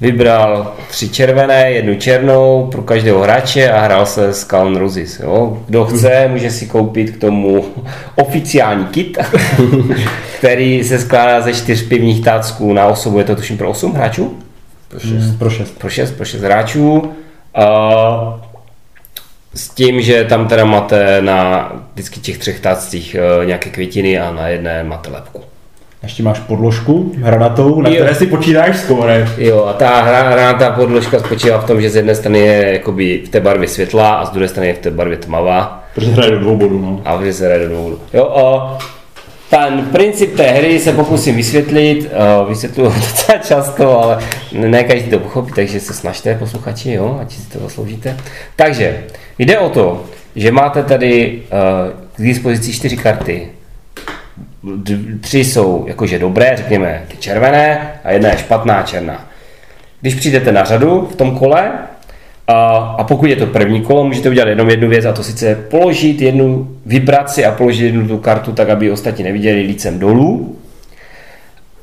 B: vybral tři červené, jednu černou pro každého hráče a hrál se s Calm Roses. Jo? Kdo chce, může si koupit k tomu oficiální kit, [LAUGHS] který se skládá ze čtyř pivních tácků na osobu, je to tuším pro 8 hráčů?
C: Pro šest.
A: Mm, pro šest.
B: pro 6, pro 6 hráčů. A s tím, že tam teda máte na vždycky těch třech tácích eh, nějaké květiny a na jedné máte lepku.
A: Ještě máš podložku hranatou, na
B: Jo.
A: které si počítáš skóre.
B: Jo, a ta hra, hranatá podložka spočívá v tom, že z jedné strany je jakoby v té barvě světlá a z druhé strany je v té barvě tmavá
A: Protože hraje do dvou bodů, no.
B: a že se hraje do dvou. Jo, a ten princip té hry se pokusím vysvětlit, uh, vysvětluji [LAUGHS] docela často, ale ne každý to pochopí, takže se snažte posluchači, jo, ať si to zasloužíte. Takže jde o to, že máte tady uh, k dispozici čtyři karty. Tři jsou jakože dobré, řekněme ty červené a jedna je špatná černá. Když přijdete na řadu v tom kole, a, a pokud je to první kolo, můžete udělat jenom jednu věc a to sice položit jednu, vybrat si a položit jednu tu kartu tak, aby ostatní neviděli lícem dolů.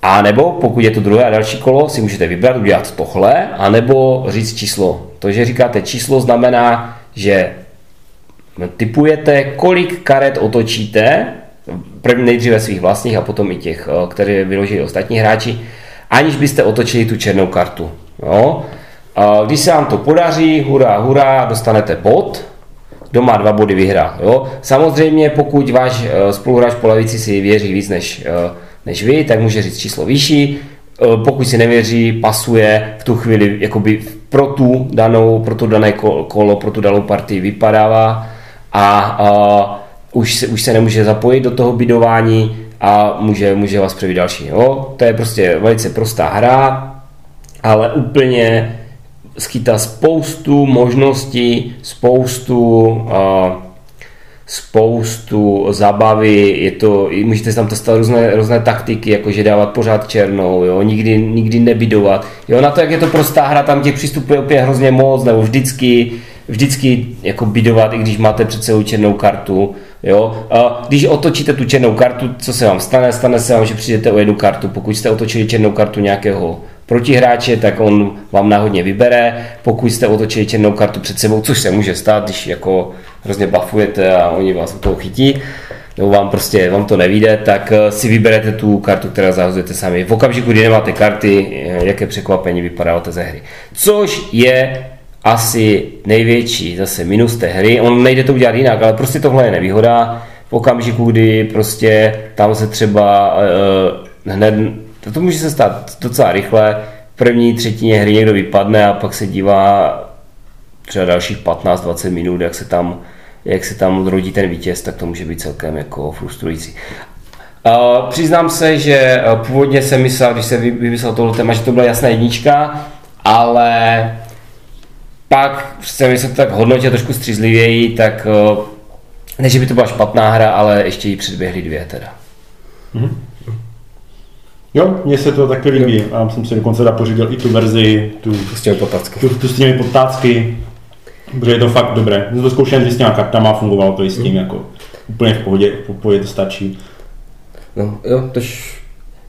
B: A nebo pokud je to druhé a další kolo, si můžete vybrat, udělat tohle, a nebo říct číslo. To, že říkáte číslo, znamená, že typujete, kolik karet otočíte, první nejdříve svých vlastních a potom i těch, eh, které vyložili ostatní hráči, aniž byste otočili tu černou kartu. Jo? Když se vám to podaří, hurá, hurá, dostanete bod, kdo má dva body vyhrá. Jo? Samozřejmě pokud váš eh, spoluhráč po levici si věří víc než, eh, než vy, tak může říct číslo vyšší, pokud si nevěří, pasuje v tu chvíli jakoby pro tu danou, pro to dané ko- kolo, pro tu danou partii vypadává a už, se, už se nemůže zapojit do toho bidování a může, může vás převít další. Jo? To je prostě velice prostá hra, ale úplně skýtá spoustu možností, spoustu uh, spoustu zabavy, je to, můžete tam testovat různé, různé taktiky, jakože dávat pořád černou, jo, nikdy, nikdy nebidovat. Jo, na to, jak je to prostá hra, tam těch přístupů je opět hrozně moc, nebo vždycky, vždycky jako bidovat, i když máte před sebou černou kartu. Jo? Když otočíte tu černou kartu, co se vám stane? Stane se vám, že přijdete o jednu kartu. Pokud jste otočili černou kartu nějakého protihráče, tak on vám náhodně vybere. Pokud jste otočili černou kartu před sebou, což se může stát, když jako hrozně buffujete a oni vás u toho chytí, nebo vám prostě vám to nevíde, tak eh, si vyberete tu kartu, která zahazujete sami. V okamžiku, kdy nemáte karty, eh, jaké překvapení vypadáte ze hry. Což je asi největší zase minus té hry. On nejde to udělat jinak, ale prostě tohle je nevýhoda. V okamžiku, kdy prostě tam se třeba uh, hned, to může se stát docela rychle, v první třetině hry někdo vypadne a pak se dívá třeba dalších 15-20 minut, jak se tam jak se tam rodí ten vítěz, tak to může být celkem jako frustrující. Uh, přiznám se, že uh, původně jsem myslel, když se vy- vymyslel tohle téma, že to byla jasná jednička, ale pak jsem mi se to tak hodnotil trošku střízlivěji, tak uh, ne, že by to byla špatná hra, ale ještě jí předběhly dvě teda.
A: Jo, mně se to taky líbí. Já jsem si dokonce dá pořídil i tu verzi, tu,
C: S těmi potacky.
A: tu, tu s těmi podtácky, protože je to fakt dobré. Jsem to zkoušel s těma kartama, fungovalo to i s tím, jako úplně v pohodě, v pohodě to stačí.
C: No, jo, tož...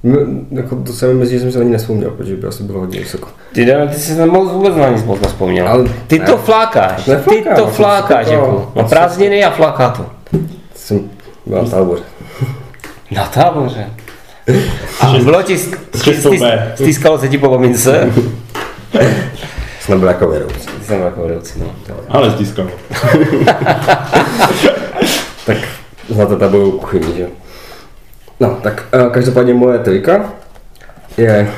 C: m- Jako to se mi mezi, že jsem se na ní nespomněl, protože by asi bylo hodně vysoko.
B: Ty, ne, ty jsi na moc vůbec na nic moc nespomněl.
C: Ale-
B: ty to
C: ne.
B: flákáš, ty
C: Neflákám,
B: to
C: jsem
B: flákáš,
C: to-
B: jako. Na prázdniny a fláká to.
C: Jsem byl na táboře.
B: Na táboře. A bylo ti, stýskalo se ti po mamince? [LAUGHS]
C: Jsem byl jako vedoucí.
B: Jsem jako vedoucí, no.
A: Ale stiskal. [LAUGHS]
C: Tak znáte tabovou kuchyni, že jo? No, tak uh, každopádně moje trojka je...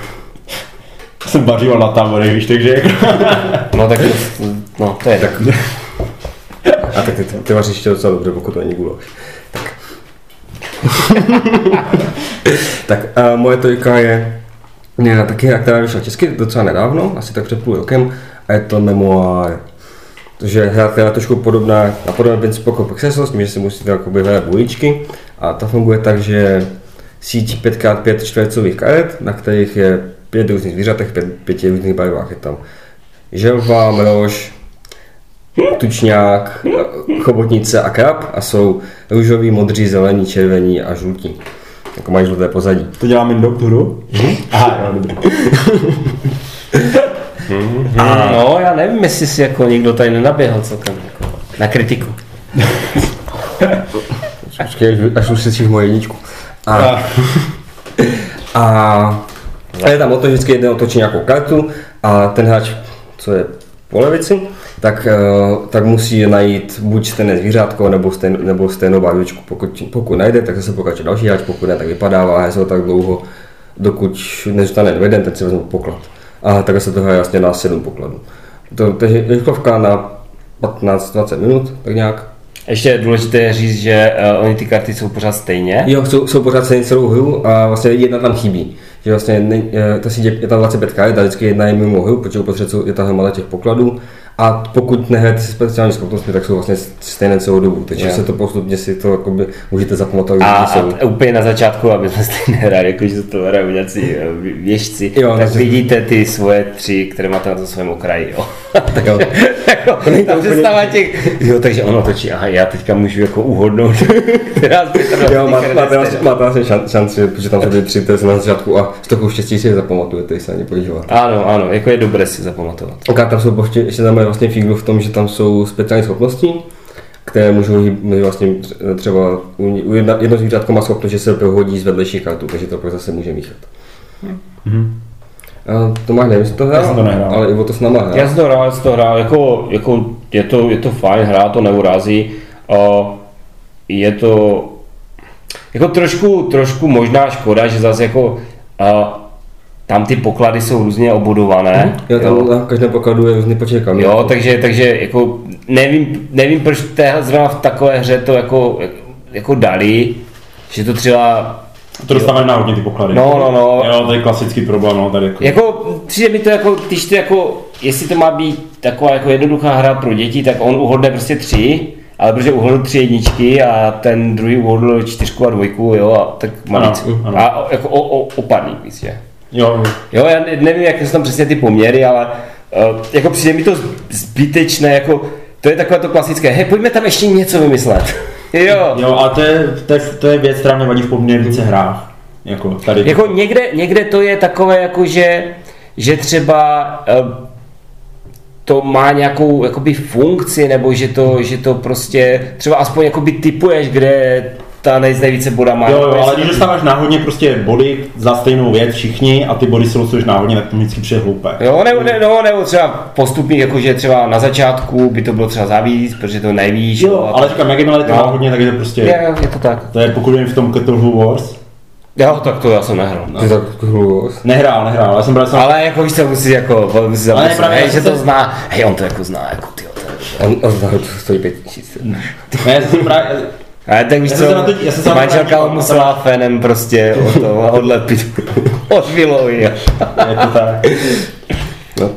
A: Jsem vařival na táboře, víš, takže. [LAUGHS]
B: No tak to, no, to je tak.
C: A tak ty, ty, ty vaříš ještě docela dobře, pokud to není guláš. Tak. [LAUGHS] tak uh, moje trojka je, je taky hra, která vyšla česky docela nedávno, asi tak před půl rokem, a je to Memoir. Takže hra, která je trošku podobná na podobný princip jako Pexeso, s tím, že si musíte jakoby hledat buličky. A ta funguje tak, že síť 5x5 čtvercových karet, na kterých je pět různých zvířatek, pět, pěti různých barvách. Je tam želva, mrož, tučňák, chobotnice a krab a jsou růžový, modří, zelení, červení a žlutí. Jako mají žluté pozadí.
A: To děláme do hru? Aha, jo, dobrý.
B: A... No, já nevím, jestli si jako někdo tady nenaběhl celkem jako na kritiku. [LAUGHS]
C: Počkej, až, si moje jedničku. A,
A: A, [LAUGHS]
C: a, je tam o to, vždycky jeden otočí nějakou kartu a ten hráč, co je po levici, tak, eh, tak musí najít buď stejné zvířátko nebo, stejn, nebo stejnou barvičku. Pokud, pokud najde, tak se pokračuje další hráč, pokud ne, tak vypadává a se tak dlouho, dokud nezůstane doveden, ten si vezme poklad. A takhle se to hraje vlastně na 7 pokladů. To, takže rychlovka na 15-20 minut, tak nějak.
B: Ještě je důležité říct, že uh, oni ty karty jsou pořád stejně.
C: Jo, jsou, jsou pořád stejně celou hru a vlastně jedna tam chybí. Že vlastně ne, je, to si dě, je tam 25 karet a vždycky jedna je mimo hru, protože uprostřed je ta hromada těch pokladů a pokud nehrajete si speciální schopnosti, tak jsou vlastně stejné celou dobu. Takže
B: Jo.
C: se to postupně si to jakoby, můžete zapamatovat,
B: A, a úplně na začátku, aby jsme [LAUGHS] stejně hráli, jakože to hrajou nějací eh, věžci,
C: Jo,
B: tak
C: na začátku.
B: vidíte ty svoje tři, které máte na tom svém okraji. Jo. [LAUGHS]
C: Tak jo.
B: jako, ta představa těch, jo, takže ono točí, aha, já teďka můžu jako uhodnout, [LAUGHS] která z těch
C: Jo, máte vlastně, máte vlastně šan, šanci, protože tam jsou ty tři testy na začátku a s trochu štěstí si je zapamatujete, když se na ně podíváte.
B: Ano, ano, jako je dobré si zapamatovat.
C: Ok, tam jsou ještě, ještě tam je vlastně fíglu v tom, že tam jsou speciální schopnosti, které můžou vlastně tře- třeba u, jedna, jedno zvířátko má schopnost, že se prohodí z vedlejší kartu, takže to pak zase může míchat. A Tomáš, nevím, jestli to hrál,
A: to nehrál.
C: ale Ivo to s náma hrál.
B: Já jsem to hrál, já jsem to hrál, jako, jako je, to, je to fajn, hra to neurazí. Uh, je to jako trošku, trošku možná škoda, že zase jako uh, tam ty poklady jsou různě obudované.
C: Jo, tam na každém pokladu je různý počet kamionů.
B: Jo, takže, takže jako nevím, nevím, proč té, zrovna v takové hře to jako, jako dali, že to třeba
A: To dostávají náhodně ty poklady.
B: No, no, no.
A: Jo, to je klasický problém, no, tady jako.
B: Jako, přijde mi to jako, když to jako, jestli to má být taková jako jednoduchá hra pro děti, tak on uhodne prostě tři, ale protože uhodl tři jedničky a ten druhý uhodl čtyřku a dvojku, jo, a tak má
A: Ano,
B: víc.
A: ano.
B: A jako o, o, opadný víc, že?
A: Jo,
B: Jo, já ne- nevím, jak jsou tam přesně ty poměry, ale uh, jako přijde mi to zbytečné, jako to je takové to klasické, hej, pojďme tam ještě něco vymyslet. [LAUGHS] jo.
A: jo, a to je, to je, to je věc, která mě vadí v poměrně více hrách. Jako tady.
B: Jako někde, někde to je takové, jako že, že třeba eh, to má nějakou jakoby funkci, nebo že to, že to prostě třeba aspoň jakoby typuješ, kde ta nej, nejvíce boda má.
A: Jo, jo, ale
B: jestli-
A: když dostáváš náhodně prostě body za stejnou věc všichni a ty body si losuješ náhodně, tak to vždycky přijde hloupé.
B: Jo, nebo, ne, no, nebo třeba postupně, jakože třeba na začátku by to bylo třeba za víc, protože to nevíš.
A: Jo,
B: no,
A: ale
B: tak-
A: říkám, jak jakmile to
B: No.
A: náhodně, tak je to prostě,
B: je, jo, je to tak.
A: to je pokud vím v tom Cthulhu Wars.
B: Jo, tak to já jsem nehrál.
C: Ty tak hlubost.
A: Nehrál, nehrál, ale jsem bral jsem...
B: Ale jako víš, co musí jako, musí
A: Ale
B: zamyslet,
A: právě
B: hej,
A: já
B: že to zná, hej, on to jako zná, jako ty, to je-
C: On, on zná, to stojí pět tisíc.
A: Ne, já jsem právě,
B: Ale tak víš
A: Já
B: co,
A: to- já se to
B: manželka ho musela fénem prostě od toho [LAUGHS] odlepit od Vilovi.
A: je to tak.
C: No,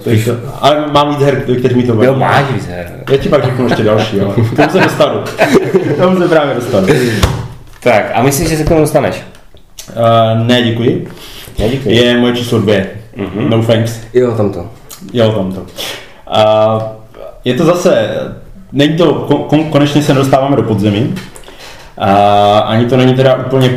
A: ale mám víc her, který mi to baví.
B: Jo, máš víc her.
A: Já ti pak řeknu ještě další, ale k tomu se dostanu. K tomu se právě dostanu.
B: Tak, a myslíš, že se k tomu dostaneš?
A: Uh, ne, děkuji.
B: Já děkuji.
A: Je moje číslo dvě. Mm-hmm. No thanks.
C: Jo, tam to.
A: Jo, tam to. Uh, je to zase, není to, kon, konečně se dostáváme do podzemí. Uh, ani to není teda úplně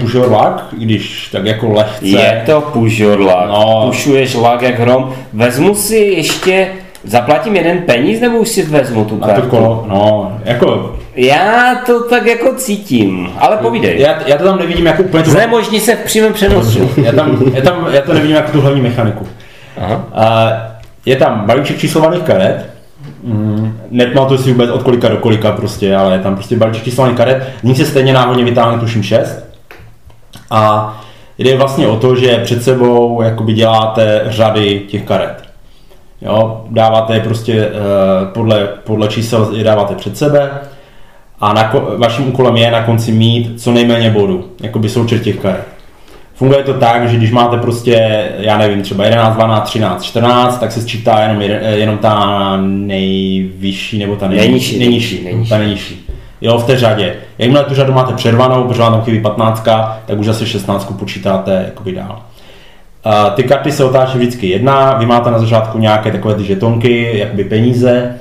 A: i když tak jako lehce.
B: Je to pužorlák.
A: No.
B: Pušuješ lák jak hrom. Vezmu si ještě, zaplatím jeden peníz, nebo už si vezmu tu
A: Na to
B: kartu?
A: kolo, no, jako,
B: Já to tak jako cítím, ale povídej.
A: já, já to tam nevidím jako úplně
B: Znemožní se v přímém přenosu.
A: já, tam, já, tam, já to nevidím jako tu hlavní mechaniku.
B: Aha.
A: A je tam balíček číslovaných karet, mm, nepamatuju si vůbec od kolika do kolika prostě, ale je tam prostě balíček číslovaných karet, z nich se stejně náhodně vytáhne tuším 6. A jde vlastně o to, že před sebou jakoby děláte řady těch karet. Jo, dáváte je prostě eh, podle, podle čísel je dáváte před sebe a na, vaším úkolem je na konci mít co nejméně bodů, jakoby součet těch karet. Funguje to tak, že když máte prostě, já nevím, třeba 11, 12, 13, 14, tak se sčítá jenom, jeden, jenom ta nejvyšší nebo ta nej,
B: Nejnižší,
A: nejnižší,
B: nejnižší.
A: ta nejnižší. Jo, v té řadě. Jakmile tu řadu máte přervanou, protože vám tam chybí 15, tak už zase 16 počítáte jakoby dál. A ty karty se otáčí vždycky jedna, vy máte na začátku nějaké takové ty žetonky, jakoby peníze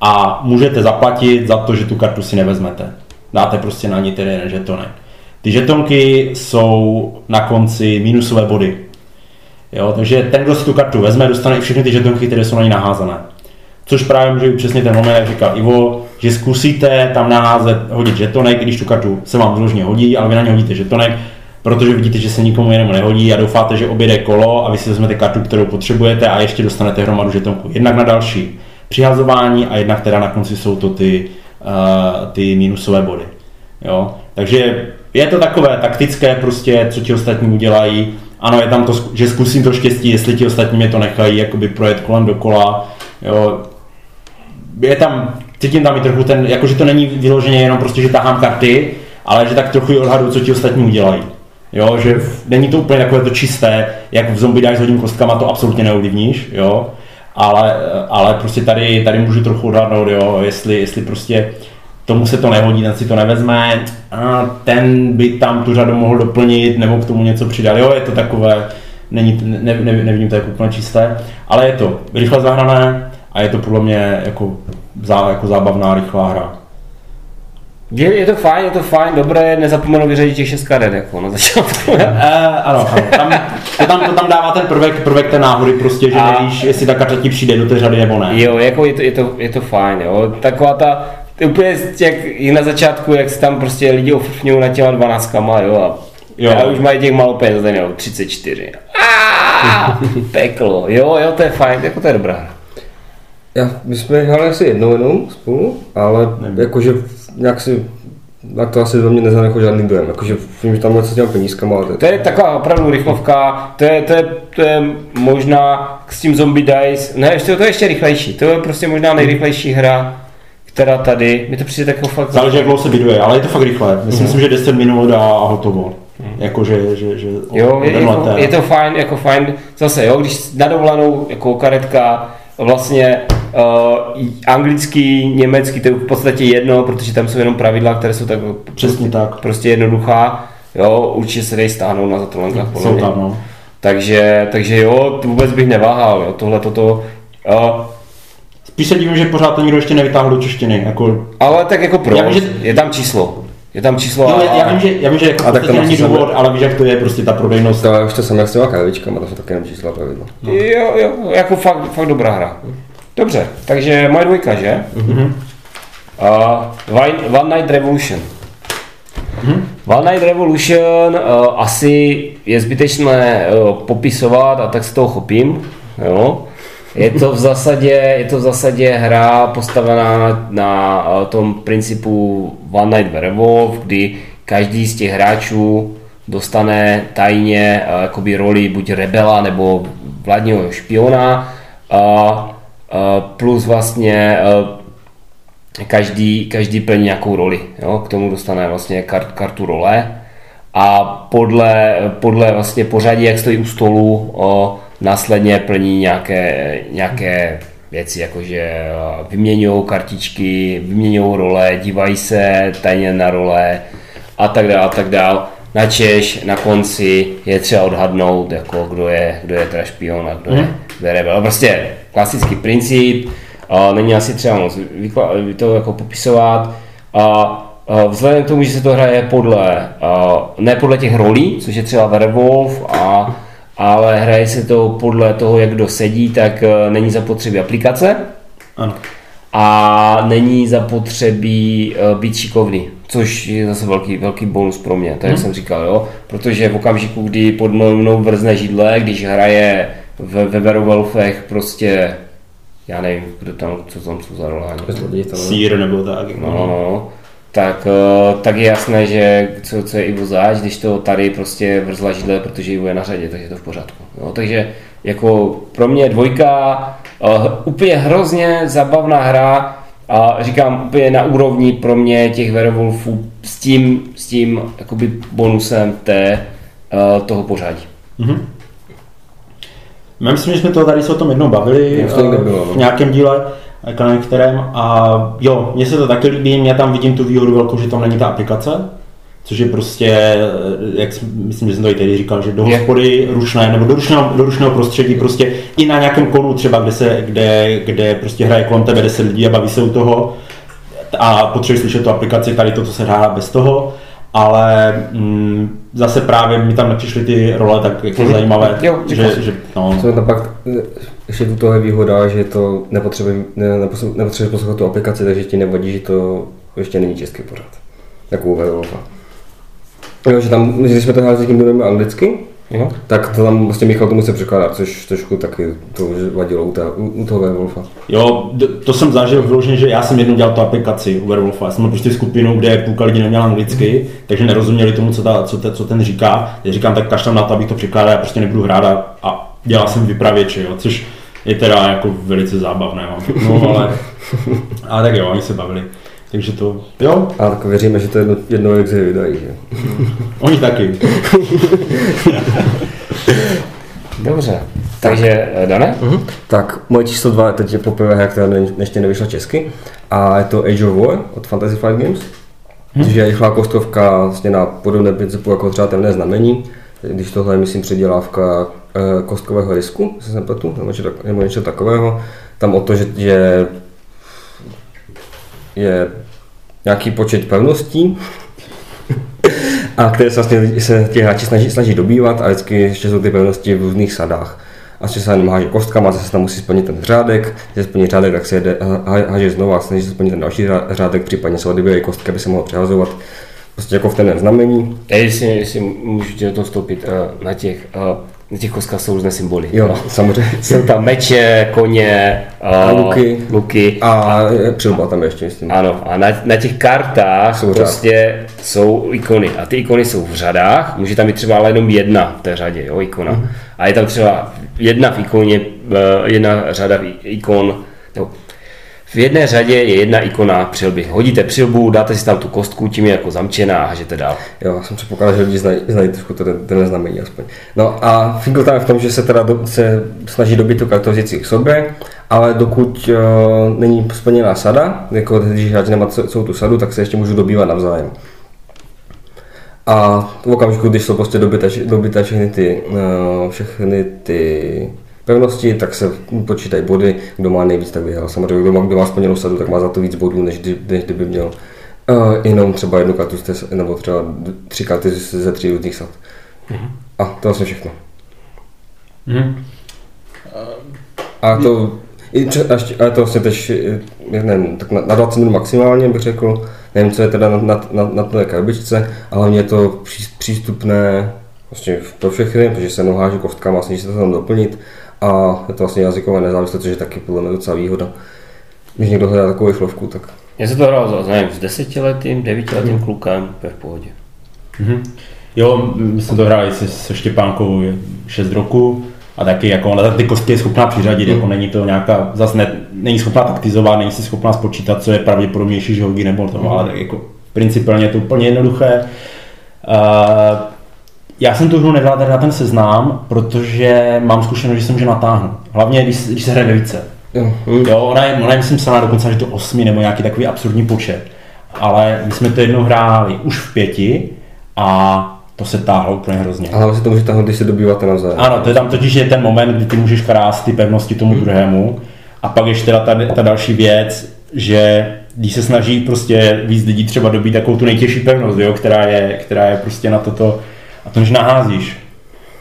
A: a můžete zaplatit za to, že tu kartu si nevezmete. Dáte prostě na ní tedy jeden žetonek. Ty žetonky jsou na konci minusové body. Jo, takže ten, kdo si tu kartu vezme, dostane i všechny ty žetonky, které jsou na ní naházané. Což právě může být přesně ten moment, jak říkal Ivo, že zkusíte tam naházet, hodit žetonek, když tu kartu se vám vložně hodí, ale vy na ně hodíte žetonek, protože vidíte, že se nikomu jinému nehodí a doufáte, že objede kolo a vy si vezmete kartu, kterou potřebujete a ještě dostanete hromadu žetonku. Jednak na další přihazování a jednak teda na konci jsou to ty, uh, ty minusové body. Jo? Takže je to takové taktické prostě, co ti ostatní udělají. Ano, je tam to, že zkusím to štěstí, jestli ti ostatní mě to nechají jakoby projet kolem dokola. Jo. Je tam, cítím tam i trochu ten, jakože to není vyloženě jenom prostě, že tahám karty, ale že tak trochu odhadu, co ti ostatní udělají. Jo, že není to úplně takové to čisté, jak v zombie dáš s hodím kostkama, to absolutně neovlivníš, jo. Ale, ale prostě tady, tady můžu trochu odhadnout, jo, jestli, jestli prostě tomu se to nehodí, ten si to nevezme, a ten by tam tu řadu mohl doplnit nebo k tomu něco přidat. Jo, je to takové, není, ne, ne, nevidím to jako úplně čisté, ale je to rychle zahrané a je to podle mě jako, zá, jako zábavná, rychlá hra.
B: Je, je to fajn, je to fajn, dobré, nezapomenu vyřadit těch šest karet, jako na začátku.
A: e, ano, ano. Tam, to, tam, to tam dává ten prvek, prvek té náhody, prostě, že a... nevíš, jestli ta karta ti přijde do té řady nebo ne.
B: Jo, jako je to, je to, je to fajn, jo. Taková ta, to je úplně jak i na začátku, jak se tam prostě lidi ofrfňují na těma dvanáctkama, jo, a Jo. A už mají těch malo peněz, ten jo, 34. Aaaa, [LAUGHS] peklo, jo, jo, to je fajn, jako to je dobrá hra.
C: Já, my jsme hráli asi jednou jenom spolu, ale Nevím. jakože nějak si na to asi do mě nezanechal žádný dojem, jakože vím, že tam něco s těma penízkama, ale
B: to, to je taková opravdu rychlovka, to je, to je, to je možná s tím Zombie Dice, ne, ještě, to je ještě rychlejší, to je prostě možná nejrychlejší hra, která tady, mi to přijde jako fakt...
A: Záleží, jak dlouho se byduje, ale je to fakt rychle. Myslím, mm-hmm. že 10 minut a hotovo. Mm. Jako, že, že, že
B: jo, je, jako, je, to fajn, jako fajn, zase jo, když na dovolenou jako karetka, vlastně uh, anglický, německý, to je v podstatě jedno, protože tam jsou jenom pravidla, které jsou tak
A: Přesně tak.
B: prostě jednoduchá, jo, určitě se dej stáhnout na zatolenkách,
A: Jsou tam, no.
B: Takže, takže jo, vůbec bych neváhal, jo, tohle toto, uh,
A: Spíš se divím, že pořád to nikdo ještě nevytáhl do češtiny. Jako...
B: Ale tak jako pro, já vím, že... je tam číslo. Je tam číslo
A: no, a... já, vím, že, já vím, že jako a tak to není důvod, ale víš, jak to je prostě ta prodejnost.
C: To už to jsem jak s těma kávičkama, to jsou taky jenom čísla pravidlo.
B: No. Jo, jo, jako fakt, fakt dobrá hra. Dobře, takže moje dvojka, že? Mm-hmm. Uh, One, One Night Revolution. Mm-hmm. One Night Revolution uh, asi je zbytečné uh, popisovat a tak se toho chopím. Jo. Je to v zásadě, je to v zásadě hra postavená na, eh, tom principu One Night Werewolf, kdy každý z těch hráčů dostane tajně uh, jakoby roli buď rebela nebo vládního špiona uh, uh, plus vlastně každý, každý plní nějakou roli. Jo? K tomu dostane vlastně kart, kartu role a podle, podle vlastně pořadí, jak stojí u stolu, následně plní nějaké, nějaké věci, jakože eh, vyměňují kartičky, vyměňují role, dívají se tajně na role a tak dále a tak dále. Na Češ na konci je třeba odhadnout, jako kdo je, kdo je teda špion a kdo je, hmm. kdo je rebel. Prostě klasický princip, a není asi třeba moc to jako popisovat. A vzhledem k tomu, že se to hraje podle, ne podle těch rolí, což je třeba Werewolf a ale hraje se to podle toho, jak kdo sedí, tak eh, není zapotřebí aplikace.
A: Ano.
B: A není zapotřebí eh, být šikovný, což je zase velký, velký bonus pro mě, tak jak hmm. jsem říkal, jo? protože v okamžiku, kdy pod mnou vrzne židle, když hraje ve, Werewolfech prostě já nevím, kdo tam, co tam jsou za rolání.
A: Sír nebo tak.
B: No, no, no tak, eh, tak je jasné, že co, co je Ivo zač, když to tady prostě vrzla židle, protože Ivo je na řadě, takže je to v pořádku. No, takže jako pro mě dvojka, uh, úplně hrozně zabavná hra, a říkám úplně na úrovni pro mě těch Werewolfů s tím, s tím jakoby bonusem té, uh, toho pořadí. Mm-hmm.
A: Já myslím, že jsme to tady se o tom jednou bavili uh, bylo, no. v nějakém díle některém. A jo, mně se to taky líbí, já tam vidím tu výhodu velkou, že tam není ta aplikace, což je prostě, jak myslím, že jsem to i tady říkal, že do hospody rušné, nebo do rušného, do rušného prostředí, prostě i na nějakém konu třeba, kde, se, kde, kde prostě hraje kolem tebe 10 lidí a baví se u toho a potřebuješ slyšet tu aplikaci, tady to, co se hrá bez toho, ale mm, zase právě mi tam nepřišly ty role tak jako mm-hmm. zajímavé, jo, že, že no.
C: Co pak ještě tu toho je výhoda, že to nepotřebuje, ne, nepotřebuje poslouchat tu aplikaci, takže ti nevadí, že to ještě není český pořád. Jako u Jo, že tam, když jsme to hráli s někým, kdo anglicky,
B: Jo?
C: tak to tam vlastně Michal to musel překládat, což trošku taky to vadilo u, té, u, u toho Werewolfa.
A: Jo, to jsem zažil vyloženě, že já jsem jednou dělal tu aplikaci u Werewolfa. Já jsem měl prostě skupinu, kde půlka lidí neměla anglicky, takže nerozuměli tomu, co, ta, co, te, co ten říká. Já říkám, tak kašlám na to, abych to překládal, já prostě nebudu hrát a, a dělal jsem vypravěče, jo, což je teda jako velice zábavné, mám no, ale, [LAUGHS] ale tak jo, oni se bavili. Takže to, jo,
C: A tak věříme, že to jedno, jednou exi vydají, že? [LAUGHS]
A: oni taky. [LAUGHS]
B: Dobře. Takže, eh, Dane?
C: Mhm. Tak, moje číslo dva je teď je poprvé hra, která ne, ještě nevyšla česky. A je to Age of War od Fantasy Flight Games. Což je rychlá kostovka vlastně na podobné principu jako třeba temné znamení. Když tohle je, myslím, předělávka kostkového risku, jestli jsem pletu, nebo něco, nebo něco takového. Tam o to, že, že je nějaký počet pevností, [LAUGHS] a které se vlastně se ti hráči snaží, snaží dobývat a vždycky ještě jsou ty pevnosti v různých sadách. A že se jenom háže kostkama, zase tam musí splnit ten řádek, když se splní řádek, tak se jede, há- háže znovu a snaží se splnit ten další řá- řádek, případně se odebírají kostky, aby se mohlo přehazovat. Prostě jako v ten znamení.
B: Já jestli, jestli můžu tě do toho vstoupit, eh, na těch, eh, na těch kostkách jsou různé symboly.
C: Jo, samozřejmě. [LAUGHS]
B: Jsou tam meče, koně,
C: A luky.
B: luky.
C: A přilba tam ještě, myslím.
B: Ano, a na, na těch kartách
C: Jsou
B: jsou
C: řád.
B: prostě jsou ikony. A ty ikony jsou v řadách, může tam být třeba ale jenom jedna v té řadě, jo, ikona.
C: Mhm.
B: A je tam třeba jedna v ikoně, eh, jedna řada v ikon, no, v jedné řadě je jedna ikona přilby. Hodíte přilbu, dáte si tam tu kostku, tím je jako zamčená a hážete dál.
C: Jo, já jsem předpokládal, že lidi znají, znají trošku to, ten, znamení aspoň. No a tam je v tom, že se teda do, se snaží dobit tu vzít k sobě, ale dokud uh, není splněná sada, jako když hráč nemá ce- celou tu sadu, tak se ještě můžu dobývat navzájem. A v okamžiku, když jsou prostě dobité, dobité všechny ty, uh, všechny ty pevnosti, tak se počítají body, kdo má nejvíc, tak vyhrál. Samozřejmě, kdo má, kdo má splněnou sadu, tak má za to víc bodů, než, kdy, než kdyby měl uh, jenom třeba jednu kartu, nebo třeba tři karty ze tří různých sad. A to je vlastně všechno.
A: Mhm.
C: A to, i pře- a ještě, a to vlastně eh, nevím, tak na, na 20 minut maximálně bych řekl, nevím, co je teda na, na, na, na té krabičce, ale hlavně je to pří, přístupné vlastně pro všechny, protože se noháže kostkama, snaží se to tam doplnit a je to vlastně jazykové nezávislost, což je taky podle mě docela výhoda. Když někdo hledá takovou šlovku, tak
B: Já se to hrál s, nevím, s desetiletým, devítiletým klukem, to je v pohodě.
A: Mhm. Jo, my jsme to hráli se, se Štěpánkou 6 roku a taky jako ona ty kostky je schopná přiřadit, jako není to nějaká, zase ne, není schopná taktizovat, není si schopná spočítat, co je pravděpodobnější, že hodí nebo to, ale tak jako principiálně je to úplně jednoduché. Uh, já jsem tu hru nedal tady na ten seznám, protože mám zkušenost, že jsem že natáhnu. Hlavně, když, když se hraje ve více.
C: jo.
A: Jo, ona je, ona je myslím psaná dokonce až do osmi nebo nějaký takový absurdní počet. Ale my jsme to jednou hráli už v pěti a to se táhlo úplně hrozně.
C: Ale vlastně to může tahnout, když se dobýváte navzájem.
A: Ano, to je tam totiž je ten moment, kdy ty můžeš krást ty pevnosti tomu druhému. A pak ještě teda ta, ta další věc, že když se snaží prostě víc lidí třeba dobít takovou tu nejtěžší pevnost, jo, která, je, která je prostě na toto, a to než naházíš.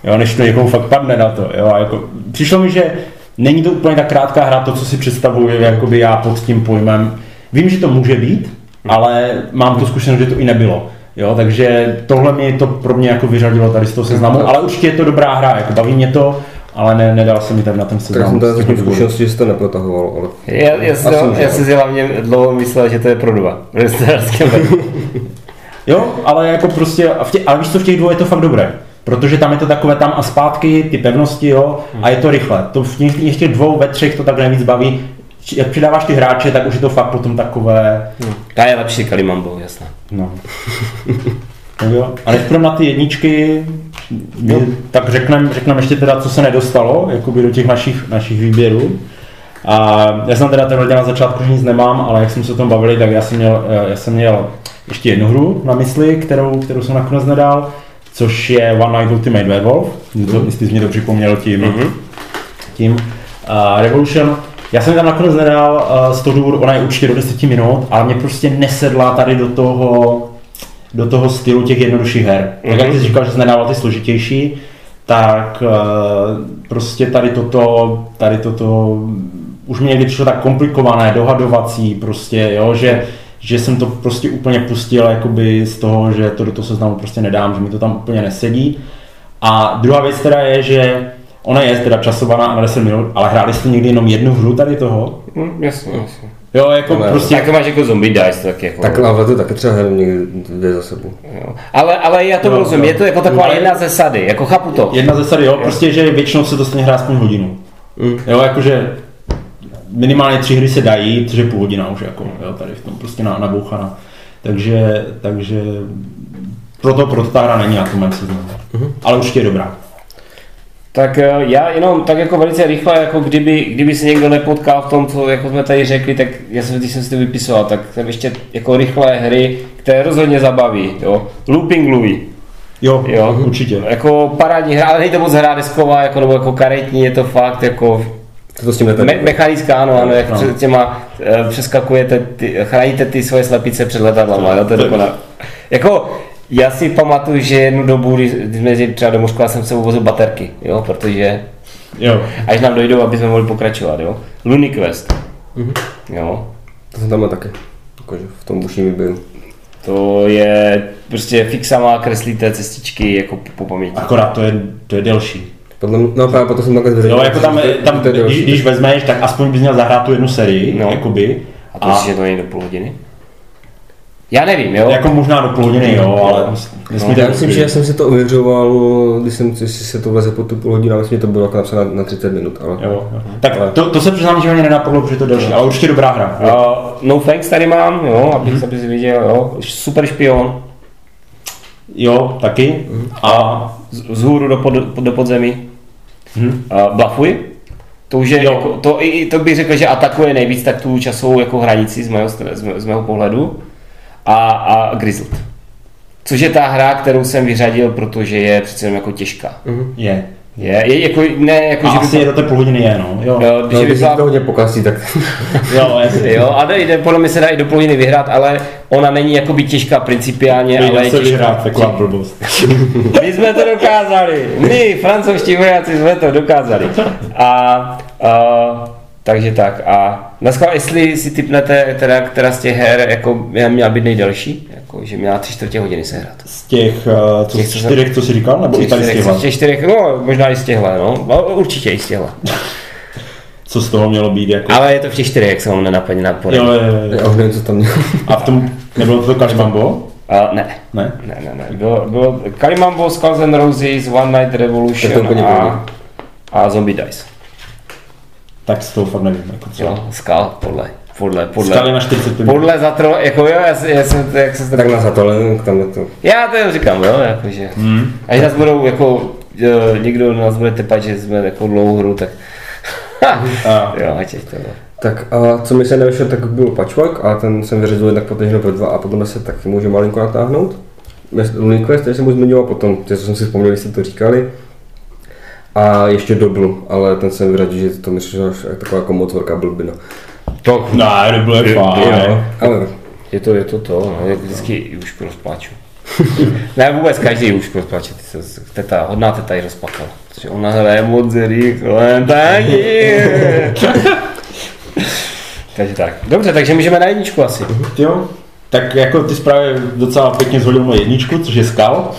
A: Jo, než to někomu fakt padne na to. Jo, a jako, přišlo mi, že není to úplně tak krátká hra, to, co si představuji, jakoby já pod tím pojmem. Vím, že to může být, ale mám tu zkušenost, že to i nebylo. Jo, takže tohle mi to pro mě jako vyřadilo tady z toho seznamu, ale určitě je to dobrá hra, jako baví mě to, ale ne, nedal jsem mi tady na ten
C: Tak
A: seznam.
C: jsem tady zatím zkušenosti, že jste neprotahoval, ale
B: Já, já,
C: může,
B: já jsem si hlavně dlouho myslel, že to je pro dva. [LAUGHS]
A: Jo, ale jako prostě, a v tě, ale víš co, v těch dvou je to fakt dobré. Protože tam je to takové tam a zpátky, ty pevnosti, jo, a je to rychle. To v těch, ještě dvou, ve třech to tak nejvíc baví. Jak přidáváš ty hráče, tak už je to fakt potom takové,
B: Ta je lepší Kalimambo, jasná.
A: no. No jo. A než půjdeme na ty jedničky, my, tak řekneme řeknem ještě teda, co se nedostalo, jakoby do těch našich, našich výběrů. A já jsem teda tenhle na začátku že nic nemám, ale jak jsme se o tom bavili, tak já jsem měl, eh, já jsem měl ještě jednu hru na mysli, kterou, kterou jsem nakonec nedal, což je One Night Ultimate Werewolf, to, jestli jsi mě to připomněl tím, mm-hmm. tím uh, Revolution. Já jsem ji tam nakonec nedal uh, z toho důvodu, ona je určitě do 10 minut, ale mě prostě nesedla tady do toho, do toho stylu těch jednodušších her. Mm-hmm. Jak ty jsi říkal, že jsi nedával ty složitější, tak uh, prostě tady toto, tady toto už mě někdy přišlo tak komplikované, dohadovací, prostě, jo, že, že jsem to prostě úplně pustil jakoby z toho, že to do toho seznamu prostě nedám, že mi to tam úplně nesedí. A druhá věc teda je, že ona je teda časovaná na 10 minut, ale hráli jste někdy jenom jednu hru tady toho?
B: Hm, jasně, jasně.
A: Jo, jako
C: Ale-
A: prostě...
B: Tak to máš jako zombie dice, tak jako.
C: Tak ale to taky třeba hraju někdy dvě za sebou.
B: Jo. Ale, ale já to
A: Jo,
B: rozumím,
A: jo.
B: je to jako taková
A: Ale-
B: jedna ze sady, jako chápu to.
A: Jedna ze sady, jo, prostě, že většinou se to stejně hrá aspoň hodinu.
C: Mm.
A: Jo, jakože minimálně tři hry se dají, což je půl hodina už, jako, jo, tady v tom prostě na, nabouchaná. Takže, takže proto, proto ta hra není na tom mém seznamu. Ale určitě je dobrá.
B: Tak eh, já jenom tak jako velice rychle, jako kdyby, kdyby se někdo nepotkal v tom, co jako jsme tady řekli, tak já jsem, když jsem si to vypisoval, tak jsem ještě jako rychlé hry, které rozhodně zabaví, jo. Looping Louis,
A: Jo,
B: Jo.
A: určitě.
B: jako parádní hra, ale není to moc hra desková, jako, nebo jako karetní, je to fakt jako
C: To s tím
B: me- mechanická, ano, ano, jak
A: No.
B: před těma eh, přeskakujete, ty, chráníte ty svoje slepice před letadlama, jo, to je dokonalé. Jako, já si pamatuju, že jednu dobu, když jsme jezdili třeba do Moskva, jsem se uvozil baterky, jo, protože
A: Jo.
B: až nám dojdou, aby jsme mohli pokračovat, jo. Looney Quest,
C: Mhm.
B: jo.
C: To jsem tam taky. Jakože v tom bušním výběru.
B: To je prostě fixama, kreslíte cestičky jako po, po paměti.
A: Akorát to je, to je delší.
C: Podle mě, no právě proto jsem takhle zveřejnil.
A: jako tam, tam
C: to je
A: když, když vezmeš, tak aspoň bys měl zahrát tu jednu sérii,
B: No.
A: no. jakoby.
B: A to myslíš, že to není do půl hodiny? Já nevím, jo.
A: Jako možná do půl hodiny, jo, ale
B: No,
A: nesmíte
C: Já myslím, že já jsem si to ověřoval, když jsem, jestli se to vleze po tu půl hodinu, ale myslím, že to bylo jako napsáno na 30 minut, ale...
A: Jo, jo. Tak
C: Ale-
A: to, to se přiznám, že mě nenapadlo, protože to je delší, ale určitě dobrá hra.
B: Uh, no thanks tady mám, jo, abych, mm-hmm. abych si viděl, jo. Super špion,
A: Jo, taky. A
B: z, z hůru do, pod, do podzemí.
A: Hm.
B: Uh, Bluffy, to už je,
A: Jo.
B: jako, to, i, to bych řekl, že atakuje nejvíc tak tu časovou jako hranici z mého, z, mé- z mého pohledu. A, a Grizzled. Což je ta hra, kterou jsem vyřadil, protože je přece jenom jako těžká.
C: Mhm.
A: je.
B: Je, je jako, ne, jako,
A: A
B: že by
A: asi je do té půl hodiny je, no. Jo,
B: Jo,
C: No,
B: že by
C: když
B: byla-
C: to hodně pokazí, tak... [LAUGHS]
A: jo, jasně.
B: Jo, a jde, podle mě se dá i do půl hodiny vyhrát, ale ona není jakoby těžká principiálně, ale
A: Jde
B: je těžká.
A: vyhrát, taková blbost. [LAUGHS]
B: My jsme to dokázali, my, francouzští vojáci, jsme to dokázali. [LAUGHS] A, a takže tak. A dneska, jestli si typnete, teda, která z těch her jako měla být nejdelší, jako, že měla tři čtvrtě hodiny se hrát.
A: Z těch, uh, co,
B: Těch, co jsem-
A: čtyřech, co jsi říkal, nebo i tady z těchhle?
B: z těch čtyřech, no možná i z těchhle, no, no určitě i z těchhle. [LAUGHS]
A: Co z toho mělo být jako?
B: Ale je to v těch čtyřech, jak se vám nenapadne na
A: Jo, jo, jo.
C: Já už nevím, co tam měl.
A: A v tom, nebylo to Kalimambo?
B: A [LAUGHS] ne,
A: Ne?
B: ne, ne, ne. Bylo, bylo Kalimambo, Skulls and Roses, One Night
C: To je to
B: Revolution a, a Zombie Dice.
A: Tak z toho fakt nevím, jako co.
B: Jo, Skal, podle, podle, podle.
A: Skali na 45 minut.
B: Podle zatro, jako jo, já, jsem- já jsem to, jak se to...
C: Tak na zatole, tam je to.
B: Já to říkám, jo, jakože.
A: Hmm.
B: Až nás budou, jako, jo, někdo nás bude tepat, že jsme jako dlouhou hru, tak... [LAUGHS]
A: A,
B: jo, ať je to.
C: Tak a co mi se nevyšlo, tak byl patchwork a ten jsem vyřadil jednak potom pro dva a potom se taky může malinko natáhnout. Lunin Quest, který jsem už zmiňoval potom, ty, co jsem si vzpomněl, když jste to říkali. A ještě Dodlu, ale ten jsem vyřadil, že to myslím, že až taková jako moc velká blbina.
B: To,
A: ne, to bylo
B: Jo,
A: fajn.
C: Ale
B: je to, je to to, no, jak vždycky už rozpláču. ne, vůbec každý už se, teta, hodná teta ji rozplakala. Protože ona hraje moc rychle, taky. [LAUGHS] takže tak. Dobře, takže můžeme na jedničku asi.
A: Jo, tak jako ty zprávy docela pěkně zhodil moje jedničku, což je skal.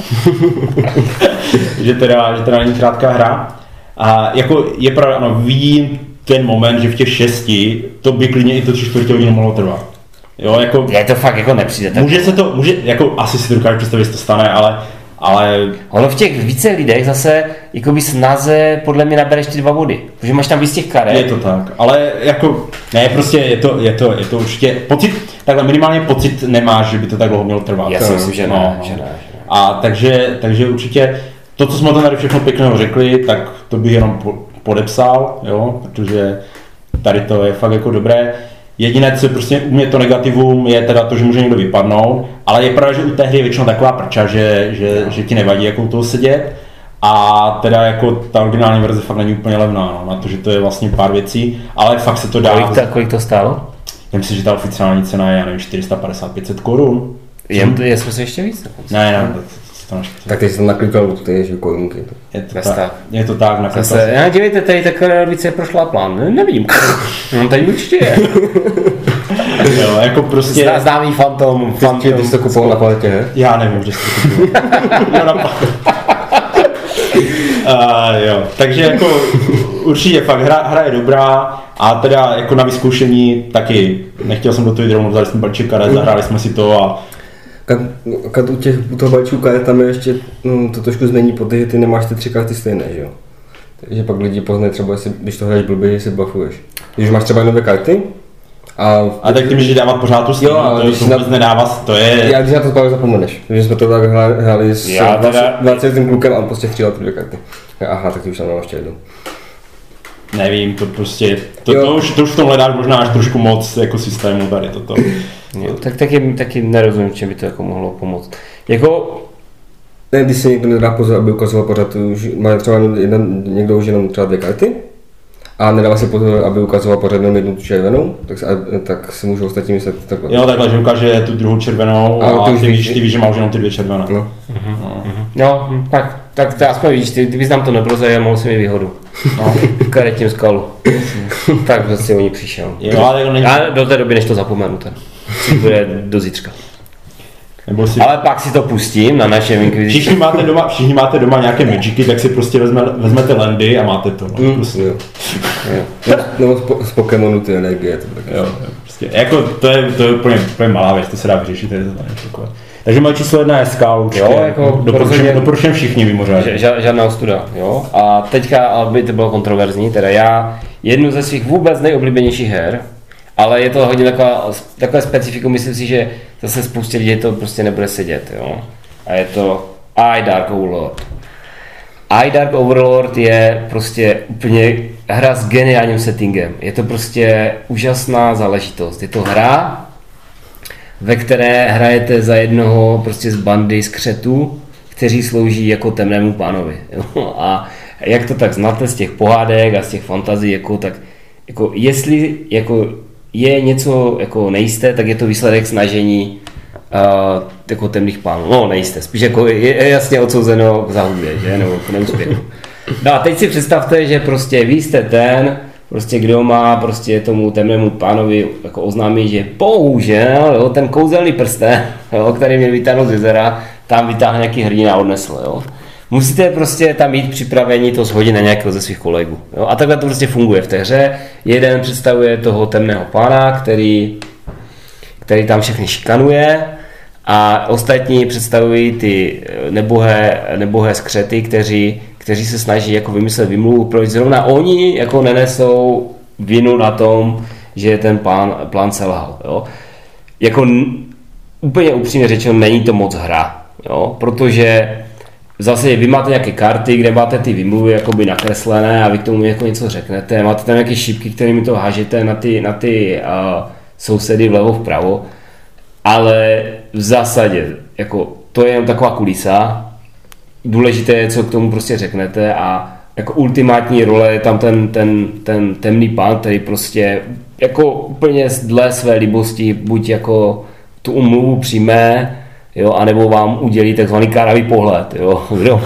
A: [LAUGHS] že, teda, že teda není krátká hra. A jako je pravda, ano, vidím ten moment, že v těch šesti to by klidně i to tři čtvrtě hodinu mohlo trvat. Jo, jako,
B: Je to fakt jako nepřijde. Tak.
A: může se to, může, jako asi si to dokážu představit, že to stane, ale, ale
B: Ono v těch více lidech zase jakoby snaze podle mě nabereš ty dva body. Protože máš tam víc těch karet.
A: je to tak. Ale jako, ne, prostě je to, je to, je to určitě, pocit, takhle minimálně pocit nemáš, že by to tak dlouho mělo trvat.
B: Já si myslím, že ne,
A: No,
B: že ne. Že ne.
A: A takže, takže určitě to, co jsme tady všechno pěkného řekli, tak to bych jenom po- podepsal, jo, protože tady to je fakt jako dobré. Jediné, co prostě u mě to negativum, je teda to, že může někdo vypadnout, ale je pravda, že u té hry je většinou taková prča, že, že, že ti nevadí jako u toho sedět. A teda jako ta originální verze fakt není úplně levná, no, na to, že to je vlastně pár věcí, ale fakt se to dá.
B: Kolik to, kolik to stálo?
A: Já myslím, že ta oficiální cena je, já nevím, 450-500 korun.
B: Je, je se ještě víc.
A: Ne, ne, dostaneš.
C: Tak teď jsem naklikal ty že korunky.
A: Je to,
B: Bez
A: tak, je to tak, na
B: Zase, já dívejte, tady takové více prošla plán. Ne, nevím. [LAUGHS] No, tady určitě je. [LAUGHS]
A: jo, jako prostě,
B: Zná, známý fantom. Fantom.
C: ty jsi to kupoval na paletě, ne?
A: já nevím, že jsi to kupoval. [LAUGHS] Jo, na- Uh, jo, takže jako určitě fakt hra, hra je dobrá a teda jako na vyzkoušení taky nechtěl jsem do toho jít rovnou, vzali jsme balíček karet, zahráli jsme si to a
C: Kad, kad u, těch, u toho balíčku karet tam je ještě mm, to trošku změní, protože ty nemáš ty tři karty stejné, že jo? Takže pak lidi poznají třeba, jestli, když to hraješ blbě, jestli blafuješ. Když máš třeba nové karty, a,
A: a tak ty můžeš dávat pořád tu stejnou,
C: Jo, ale
A: to,
C: když na-
A: nedává, to je,
C: já když na to právě zapomeneš, že jsme to tak hráli s
B: Já teda-
C: 20 tím klukem a on prostě střílel ty dvě karty. Aha, tak ty už tam ještě jednu.
A: nevím, to prostě, to,
C: Jo.
A: to, už, to už v tom hledáš možná až trošku moc jako systému tady toto.
B: Jo, tak taky, taky nerozumím, čem by to jako mohlo pomoct. Jako,
C: Ne, když si někdo nedá pozor, aby ukazoval pořád, už má třeba jeden, někdo už jenom třeba dvě karty a nedává si pozor, aby ukazoval pořád jenom jednu červenou, tak, se- tak si můžou ostatní myslet takhle.
A: Jo, takhle, že ukáže tu druhou červenou
C: A
A: a,
C: ty
A: ty,
C: už
A: víš,
C: víš-
A: ty víš, že má už jenom ty dvě červené.
C: No.
B: no, hm, tak, tak to aspoň víš, ty, kdybys nám to neprozradil, mohl si mi výhodu. No, v karetním skalu. tak prostě o ní přišel.
A: Jo, ale to není,
B: Já do té doby, než to zapomenu, ten. Bude do zítřka.
A: nebo si,
B: Ale pak si to pustím na našem Inquisition.
A: všichni máte doma, všichni máte doma nějaké magicy, tak si prostě vezme, vezmete landy a máte to. No,
C: Mm,
A: prostě.
C: jo. Jo. Nebo- Nebo z, po, z Pokémonu ty energie. To tak.
A: Jo, jo, prostě, jako to je, to je úplně, úplně malá věc, to se dá vyřešit, to je to takové. Takže moje číslo jedna je skal, určitě,
B: Jo, jako
A: doporučím,
B: rozhodně-
A: doporučím všichni mimořádně.
B: Ža- žádná ostuda, jo. A teďka, aby to bylo kontroverzní, teda já jednu ze svých vůbec nejoblíbenějších her, ale je to hodně taková, takové specifikum, myslím si, že zase spoustě lidí to prostě nebude sedět, jo. A je to I Dark Overlord. I Dark Overlord je prostě úplně hra s geniálním settingem. Je to prostě úžasná záležitost. Je to hra, ve které hrajete za jednoho prostě z bandy skřetů, kteří slouží jako temnému pánovi. Jo? A jak to tak znáte z těch pohádek a z těch fantazí, jako, tak jako jestli jako je něco jako nejisté, tak je to výsledek snažení uh, jako temných pánů. No nejisté, spíš jako je, je jasně odsouzeno k zahubě, že? nebo k neúspěchu. No a teď si představte, že prostě vy jste ten, prostě kdo má prostě tomu temnému pánovi jako oznámí, že bohužel jo, ten kouzelný prsten, jo, který měl vytáhnout z jezera, tam vytáhne nějaký hrdina a odnesl. Jo. Musíte prostě tam mít připravení to shodit na nějakého ze svých kolegů. Jo. A takhle to prostě funguje v té hře. Jeden představuje toho temného pána, který, který tam všechny šikanuje a ostatní představují ty eh, nebohé, nebohé skřety, kteří, kteří se snaží jako vymyslet vymluvu, proč zrovna oni jako nenesou vinu na tom, že ten plán, plán selhal. Jo. Jako úplně upřímně řečeno, není to moc hra, jo, protože zase vy máte nějaké karty, kde máte ty vymluvy jakoby nakreslené a vy k tomu jako něco řeknete, máte tam nějaké šipky, kterými to hážete na ty, na ty uh, sousedy vlevo vpravo, ale v zásadě jako to je jenom taková kulisa, důležité je, co k tomu prostě řeknete a jako ultimátní role je tam ten, ten, ten temný pán, který prostě jako úplně dle své libosti buď jako tu umluvu přijme, jo, anebo vám udělí takzvaný káravý pohled, jo. [LAUGHS] Kdo,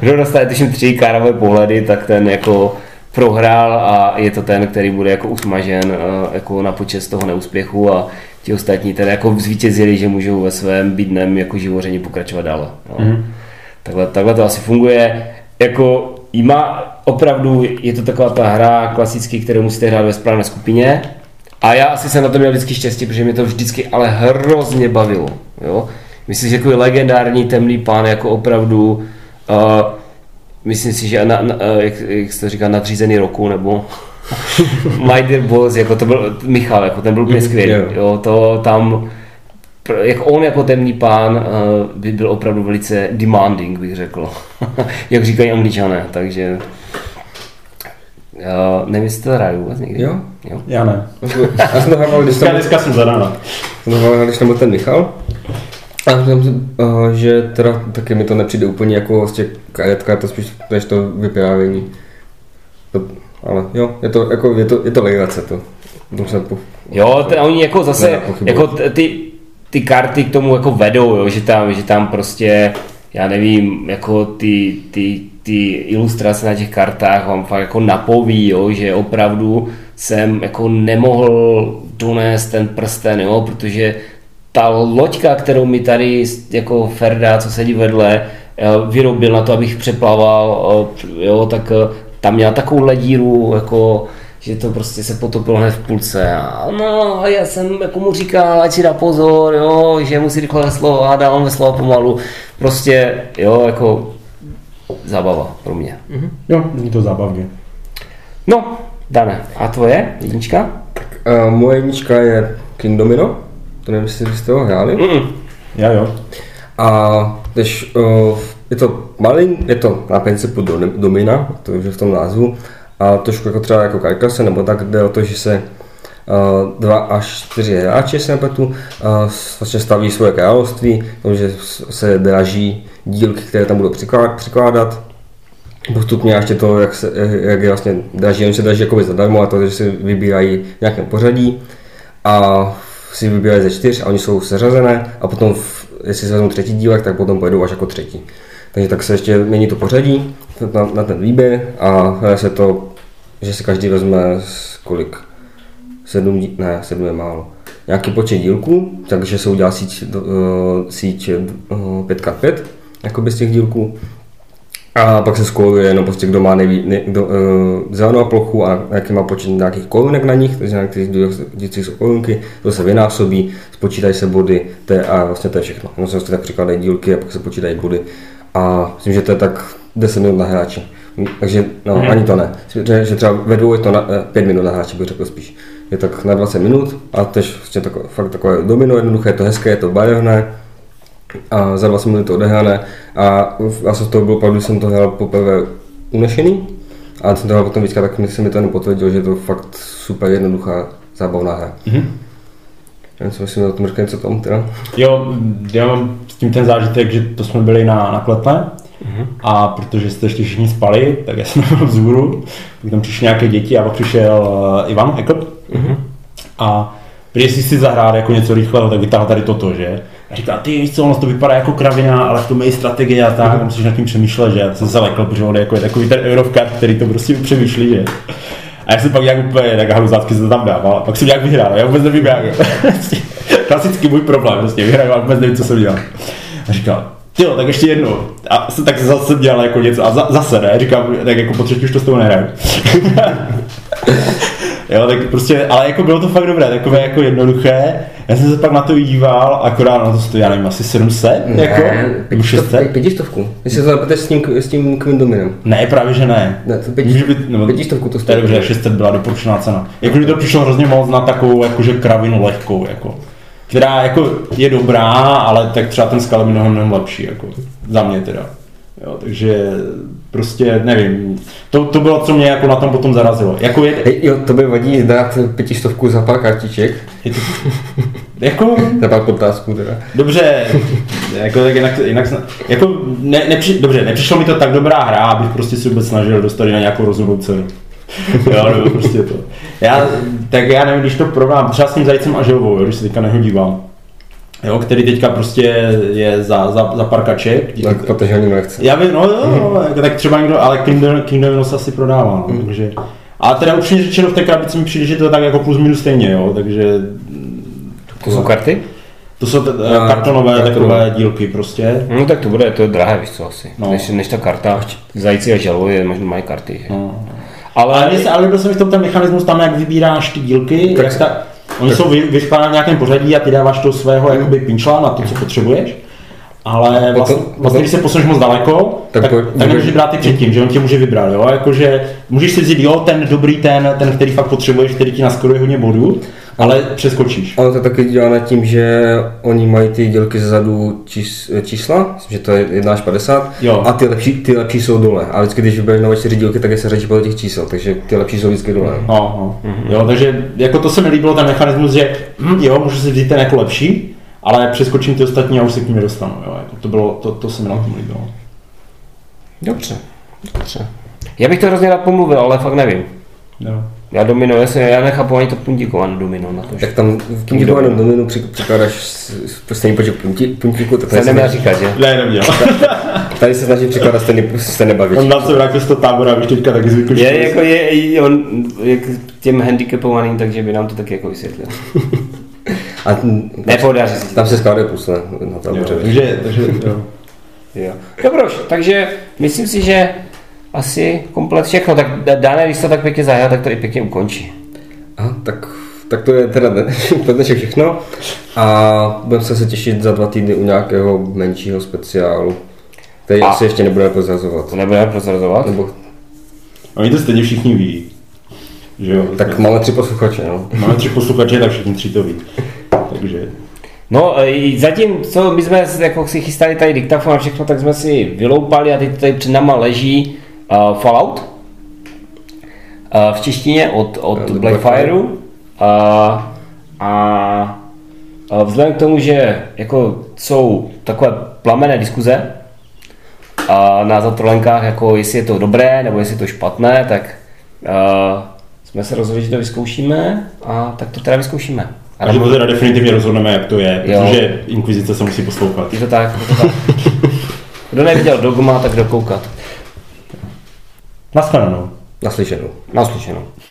B: kdo dostane tuším tři káravé pohledy, tak ten jako prohrál a je to ten, který bude jako usmažen eh, jako na počest toho neúspěchu a ti ostatní teda jako zvítězili, že můžou ve svém bydném jako živoření pokračovat dále. No. Mm. Takhle, takhle to asi funguje. Jako má opravdu, je to taková ta hra klasický, kterou musíte hrát ve správné skupině. A já asi jsem na to měl vždycky štěstí, protože mě to vždycky ale hrozně bavilo. Jo? Myslím, že jako legendární temný pán jako opravdu uh, myslím si, že na, na, eh, jak, jak se to říká, nadřízený roku, nebo [LAUGHS] My Dear Boss, jako to byl Michal, jako ten byl úplně skvělý.
C: jo.
B: Jo, to tam, jak on jako temný pán uh, by byl opravdu velice demanding, bych řekl. [LAUGHS] jak říkají angličané, takže uh, nevím, jestli to hraju vůbec někdy.
C: Jo.
B: jo.
A: Já ne.
C: Já jsem to hrával, když
A: Dneska,
C: tam,
A: dneska jsem zadána.
C: jsem to hrával, když tam byl ten Michal. A myslím, uh, že teda taky mi to nepřijde úplně jako vlastně karetka, to spíš než to vyprávění. To, ale jo, je to, jako, je to, je to legrace to. To jsem po,
B: Jo, t- oni jako zase, jako ty, ty karty k tomu jako vedou, jo, že tam, že tam prostě já nevím, jako ty, ty, ty ilustrace na těch kartách vám fakt jako napoví, jo, že opravdu jsem jako nemohl donést ten prsten, jo, protože ta loďka, kterou mi tady jako Ferda, co sedí vedle, eh, vyrobil na to, abych přeplaval, eh, jo, tak eh, tam měla takovou ledíru, jako, že to prostě se potopilo hned v půlce. A no, a já jsem jako mu říkal, ať si dá pozor, jo, že musí rychle veslovat, a dávám veslovat pomalu. Prostě, jo, jako zábava pro mě.
A: Jo, není to zábavně.
B: No, Dane, a tvoje jednička?
C: Uh, moje jednička je King Domino, to nevím, jestli jste ho hráli.
B: Mm-mm.
A: Já jo.
C: A tež, uh, je to malý, je to na principu do- domina, to už je v tom názvu, a trošku jako třeba jako karkase, nebo tak jde o to, že se uh, dva až čtyři hráči se nepletu, uh, vlastně staví svoje království, takže se draží dílky, které tam budou přikládat, přikládat. Postupně ještě to, jak, se, jak je vlastně draží, oni se draží jakoby zadarmo a to, že si vybírají v nějakém pořadí a si vybírají ze čtyř a oni jsou seřazené a potom, v, jestli se vezmou třetí dílek, tak potom pojedou až jako třetí. Takže tak se ještě mění to pořadí na, na ten výběr a hraje se to, že si každý vezme z kolik? Sedm, dí- ne, sedm je málo. Nějaký počet dílků, takže se udělá síť, uh, síť uh, 5x5, jakoby z těch dílků. A pak se skóluje jenom prostě, kdo má nejví, ne, kdo, uh, zelenou plochu a jaký má počet nějakých korunek na nich, takže některých dílcích jsou korunky, to se vynásobí, spočítají se body to je, a vlastně to je všechno. Ono se prostě tak přikládají dílky a pak se počítají body. A myslím, že to je tak 10 minut na hráče. Takže no,
B: Mhm.
C: ani to ne. Že, že třeba ve dvou je to na, 5 minut na hráče, bych řekl spíš. Je tak na 20 minut a tež vlastně tako, fakt takové domino jednoduché, je to hezké, je to barevné, a za 20 minut to odehrané a já jsem z toho byl, pak když jsem to hrál poprvé unešený a jsem to hrál potom víckrát, tak mi se mi to jenom potvrdilo, že je to fakt super jednoduchá zábavná hra.
A: Mhm.
C: Já si myslím, že to něco tomu teda.
A: Jo, já mám s tím ten zážitek, že to jsme byli na, na kletle a protože jste ještě všichni spali, tak já jsem [LAUGHS] byl vzhůru, tak tam přišly nějaké děti a pak přišel uh, Ivan Ekl a když si chci zahrát jako něco rychlého, tak vytáhl tady toto, že? A říká, ty víš co, ono to vypadá jako kravina, ale v tom je i strategie a tak, musíš nad tím přemýšlet, že? Já jsem se lekl, protože on je jako, je takový ten Eurovkart, který to prostě přemýšlí, že? A já jsem pak nějak úplně, tak haluzácky se to tam dával, a pak jsem nějak vyhrál, já vůbec nevím jak. [LAUGHS] Prostě Klasický můj problém, prostě vyhraju a vůbec nevím, co jsem dělal. A říkal, jo, tak ještě jednou. A tak zase dělal jako něco a za, zase ne, říkám, tak jako po třetí už to s tou nehraju. [LAUGHS] Jo, tak prostě, ale jako bylo to fakt dobré, takové jako jednoduché. Já jsem se pak na to díval, akorát na to stojí, já nevím, asi 700, jako, nebo 600.
C: pětistovku. Když se to zapnete s tím, s tím Quindominem.
A: Ne, právě že ne.
C: Ne, to pěti-
A: Může být, nebo,
C: pětistovku to stojí.
A: dobře, 600 byla doporučená cena. Jako by to přišlo hrozně moc na takovou jakože kravinu lehkou, jako. Která jako je dobrá, ale tak třeba ten skal je mnohem, mnohem lepší, jako. Za mě teda. Jo, takže prostě nevím, to, to bylo, co mě jako na tom potom zarazilo. Jako je,
C: Hej, jo, to by vadí dát pětistovku za pár kartiček,
A: je to, jako, [LAUGHS]
C: za pár potázků teda.
A: Dobře, jako tak jinak, jinak sna- jako ne, nepři, dobře, nepřišlo mi to tak dobrá hra, abych prostě si vůbec snažil dostat na nějakou rozumnou cenu. [LAUGHS] jo, nebo prostě to. Já, tak já nevím, když to porovnám třeba s tím zajcem a želvou, jo, když se teďka na něho dívám. Jo, který teďka prostě je za, za, za parkaček.
C: Tak protože ani nechce.
A: Já vím, no jo, no, jako tak třeba někdo, ale Kingdom, Kingdom se asi prodává, no, takže. A teda upřímně řečeno v té krabici mi přijde, že to je tak jako plus minus stejně, jo, takže
B: To jsou karty?
A: to jsou t-
C: A,
A: kartonové
C: kartonové.
A: takové dílky prostě.
B: No tak to bude, to je drahé, víš co asi.
A: No.
B: No. Než, než ta karta, zajíci a žaluje, možná mají karty. Že?
A: No.
B: Ale,
A: Ale, mě se, ale líbil se mi v tom ten mechanismus tam, jak vybíráš ty dílky,
C: Tak-
A: jak ta, oni jsou vy, vyskládány v nějakém pořadí a ty dáváš toho svého jakoby pinčla na to, co potřebuješ. Ale vlastně,
C: Potom-
A: vlastně když se posuneš moc daleko,
C: Tak
A: tak, tak, tak nemůžeš brát ty předtím, že on tě může vybrat, jo? Jakože můžeš si vzít, jo, ten dobrý, ten, ten, který fakt potřebuješ, který ti naskoruje hodně bodů, ale přeskočíš.
C: Ono to taky dělané tím, že oni mají ty dílky zezadu čís, čísla, myslím, že to je 1 až 50,
A: Jo.
C: a ty lepší, ty lepší jsou dole. A vždycky, když vybereš nové čtyři dílky, tak je se řadí podle těch čísel, takže ty lepší jsou vždycky dole.
A: No, no. Jo, takže jako to se mi líbilo, ten mechanismus, že hm, jo, můžu si vzít ten jako lepší, ale přeskočím ty ostatní a už se k ním nedostanu. Jo. Jako to, bylo, to, to se mi na tom líbilo.
B: Dobře, dobře. Já bych to hrozně rád pomluvil, ale fakt nevím.
A: Jo.
B: Já domino, jasně, já nechápu ani to puntíkované domino na to.
C: Tak tam v puntíkovaném přikládáš s- s- stejný počet punti- puntíků, tak se,
B: neměl říkat, že?
A: Ne, neměl.
C: tady se snaží přikládat stejný, stejné bavič.
A: On dal se vrátil z toho tábora, víš, teďka taky zvykl.
B: Je, jako je, je on je k těm handicapovaným, takže by nám to taky jako vysvětlil. [LAUGHS]
C: A
B: Nepodaří se.
C: tam se skládají pusle na
A: Jo,
C: táboře.
A: takže, takže, jo.
B: Jo. Dobroš, takže myslím si, že asi komplet všechno. Tak Dané, když to tak pěkně zahrá, tak to i pěkně ukončí.
C: Aha, tak, tak to je teda [LAUGHS] pro dnešek všechno. A budeme se, se těšit za dva týdny u nějakého menšího speciálu, který
B: A-
C: asi ještě nebudeme prozrazovat.
B: To nebudeme prozrazovat.
C: Nebo,
A: Oni to stejně všichni ví. Že jo?
C: tak máme tři posluchače, no.
A: Máme tři [LAUGHS] posluchače, tak všichni tři to ví. Takže
B: No, e, zatím, co my jsme jako si chystali tady diktafon a všechno, tak jsme si vyloupali a teď tady před náma leží uh, Fallout uh, v češtině od, od
C: Od
B: Blackfireu. Uh, a uh, vzhledem k tomu, že jako jsou takové plamené diskuze a na zatrolenkách, jako jestli je to dobré nebo jestli je to špatné, tak uh, jsme se rozhodli, že to vyzkoušíme a tak to teda vyzkoušíme. A
A: a že to teda definitivně rozhodneme, jak to je,
B: Jo.
A: protože Inkvizice se musí poslouchat.
B: Je to tak, je to tak. [LAUGHS] Kdo neviděl dogma, tak dokoukat.
A: Naschledanou.
C: Naslyšenou.
B: Naslyšenou.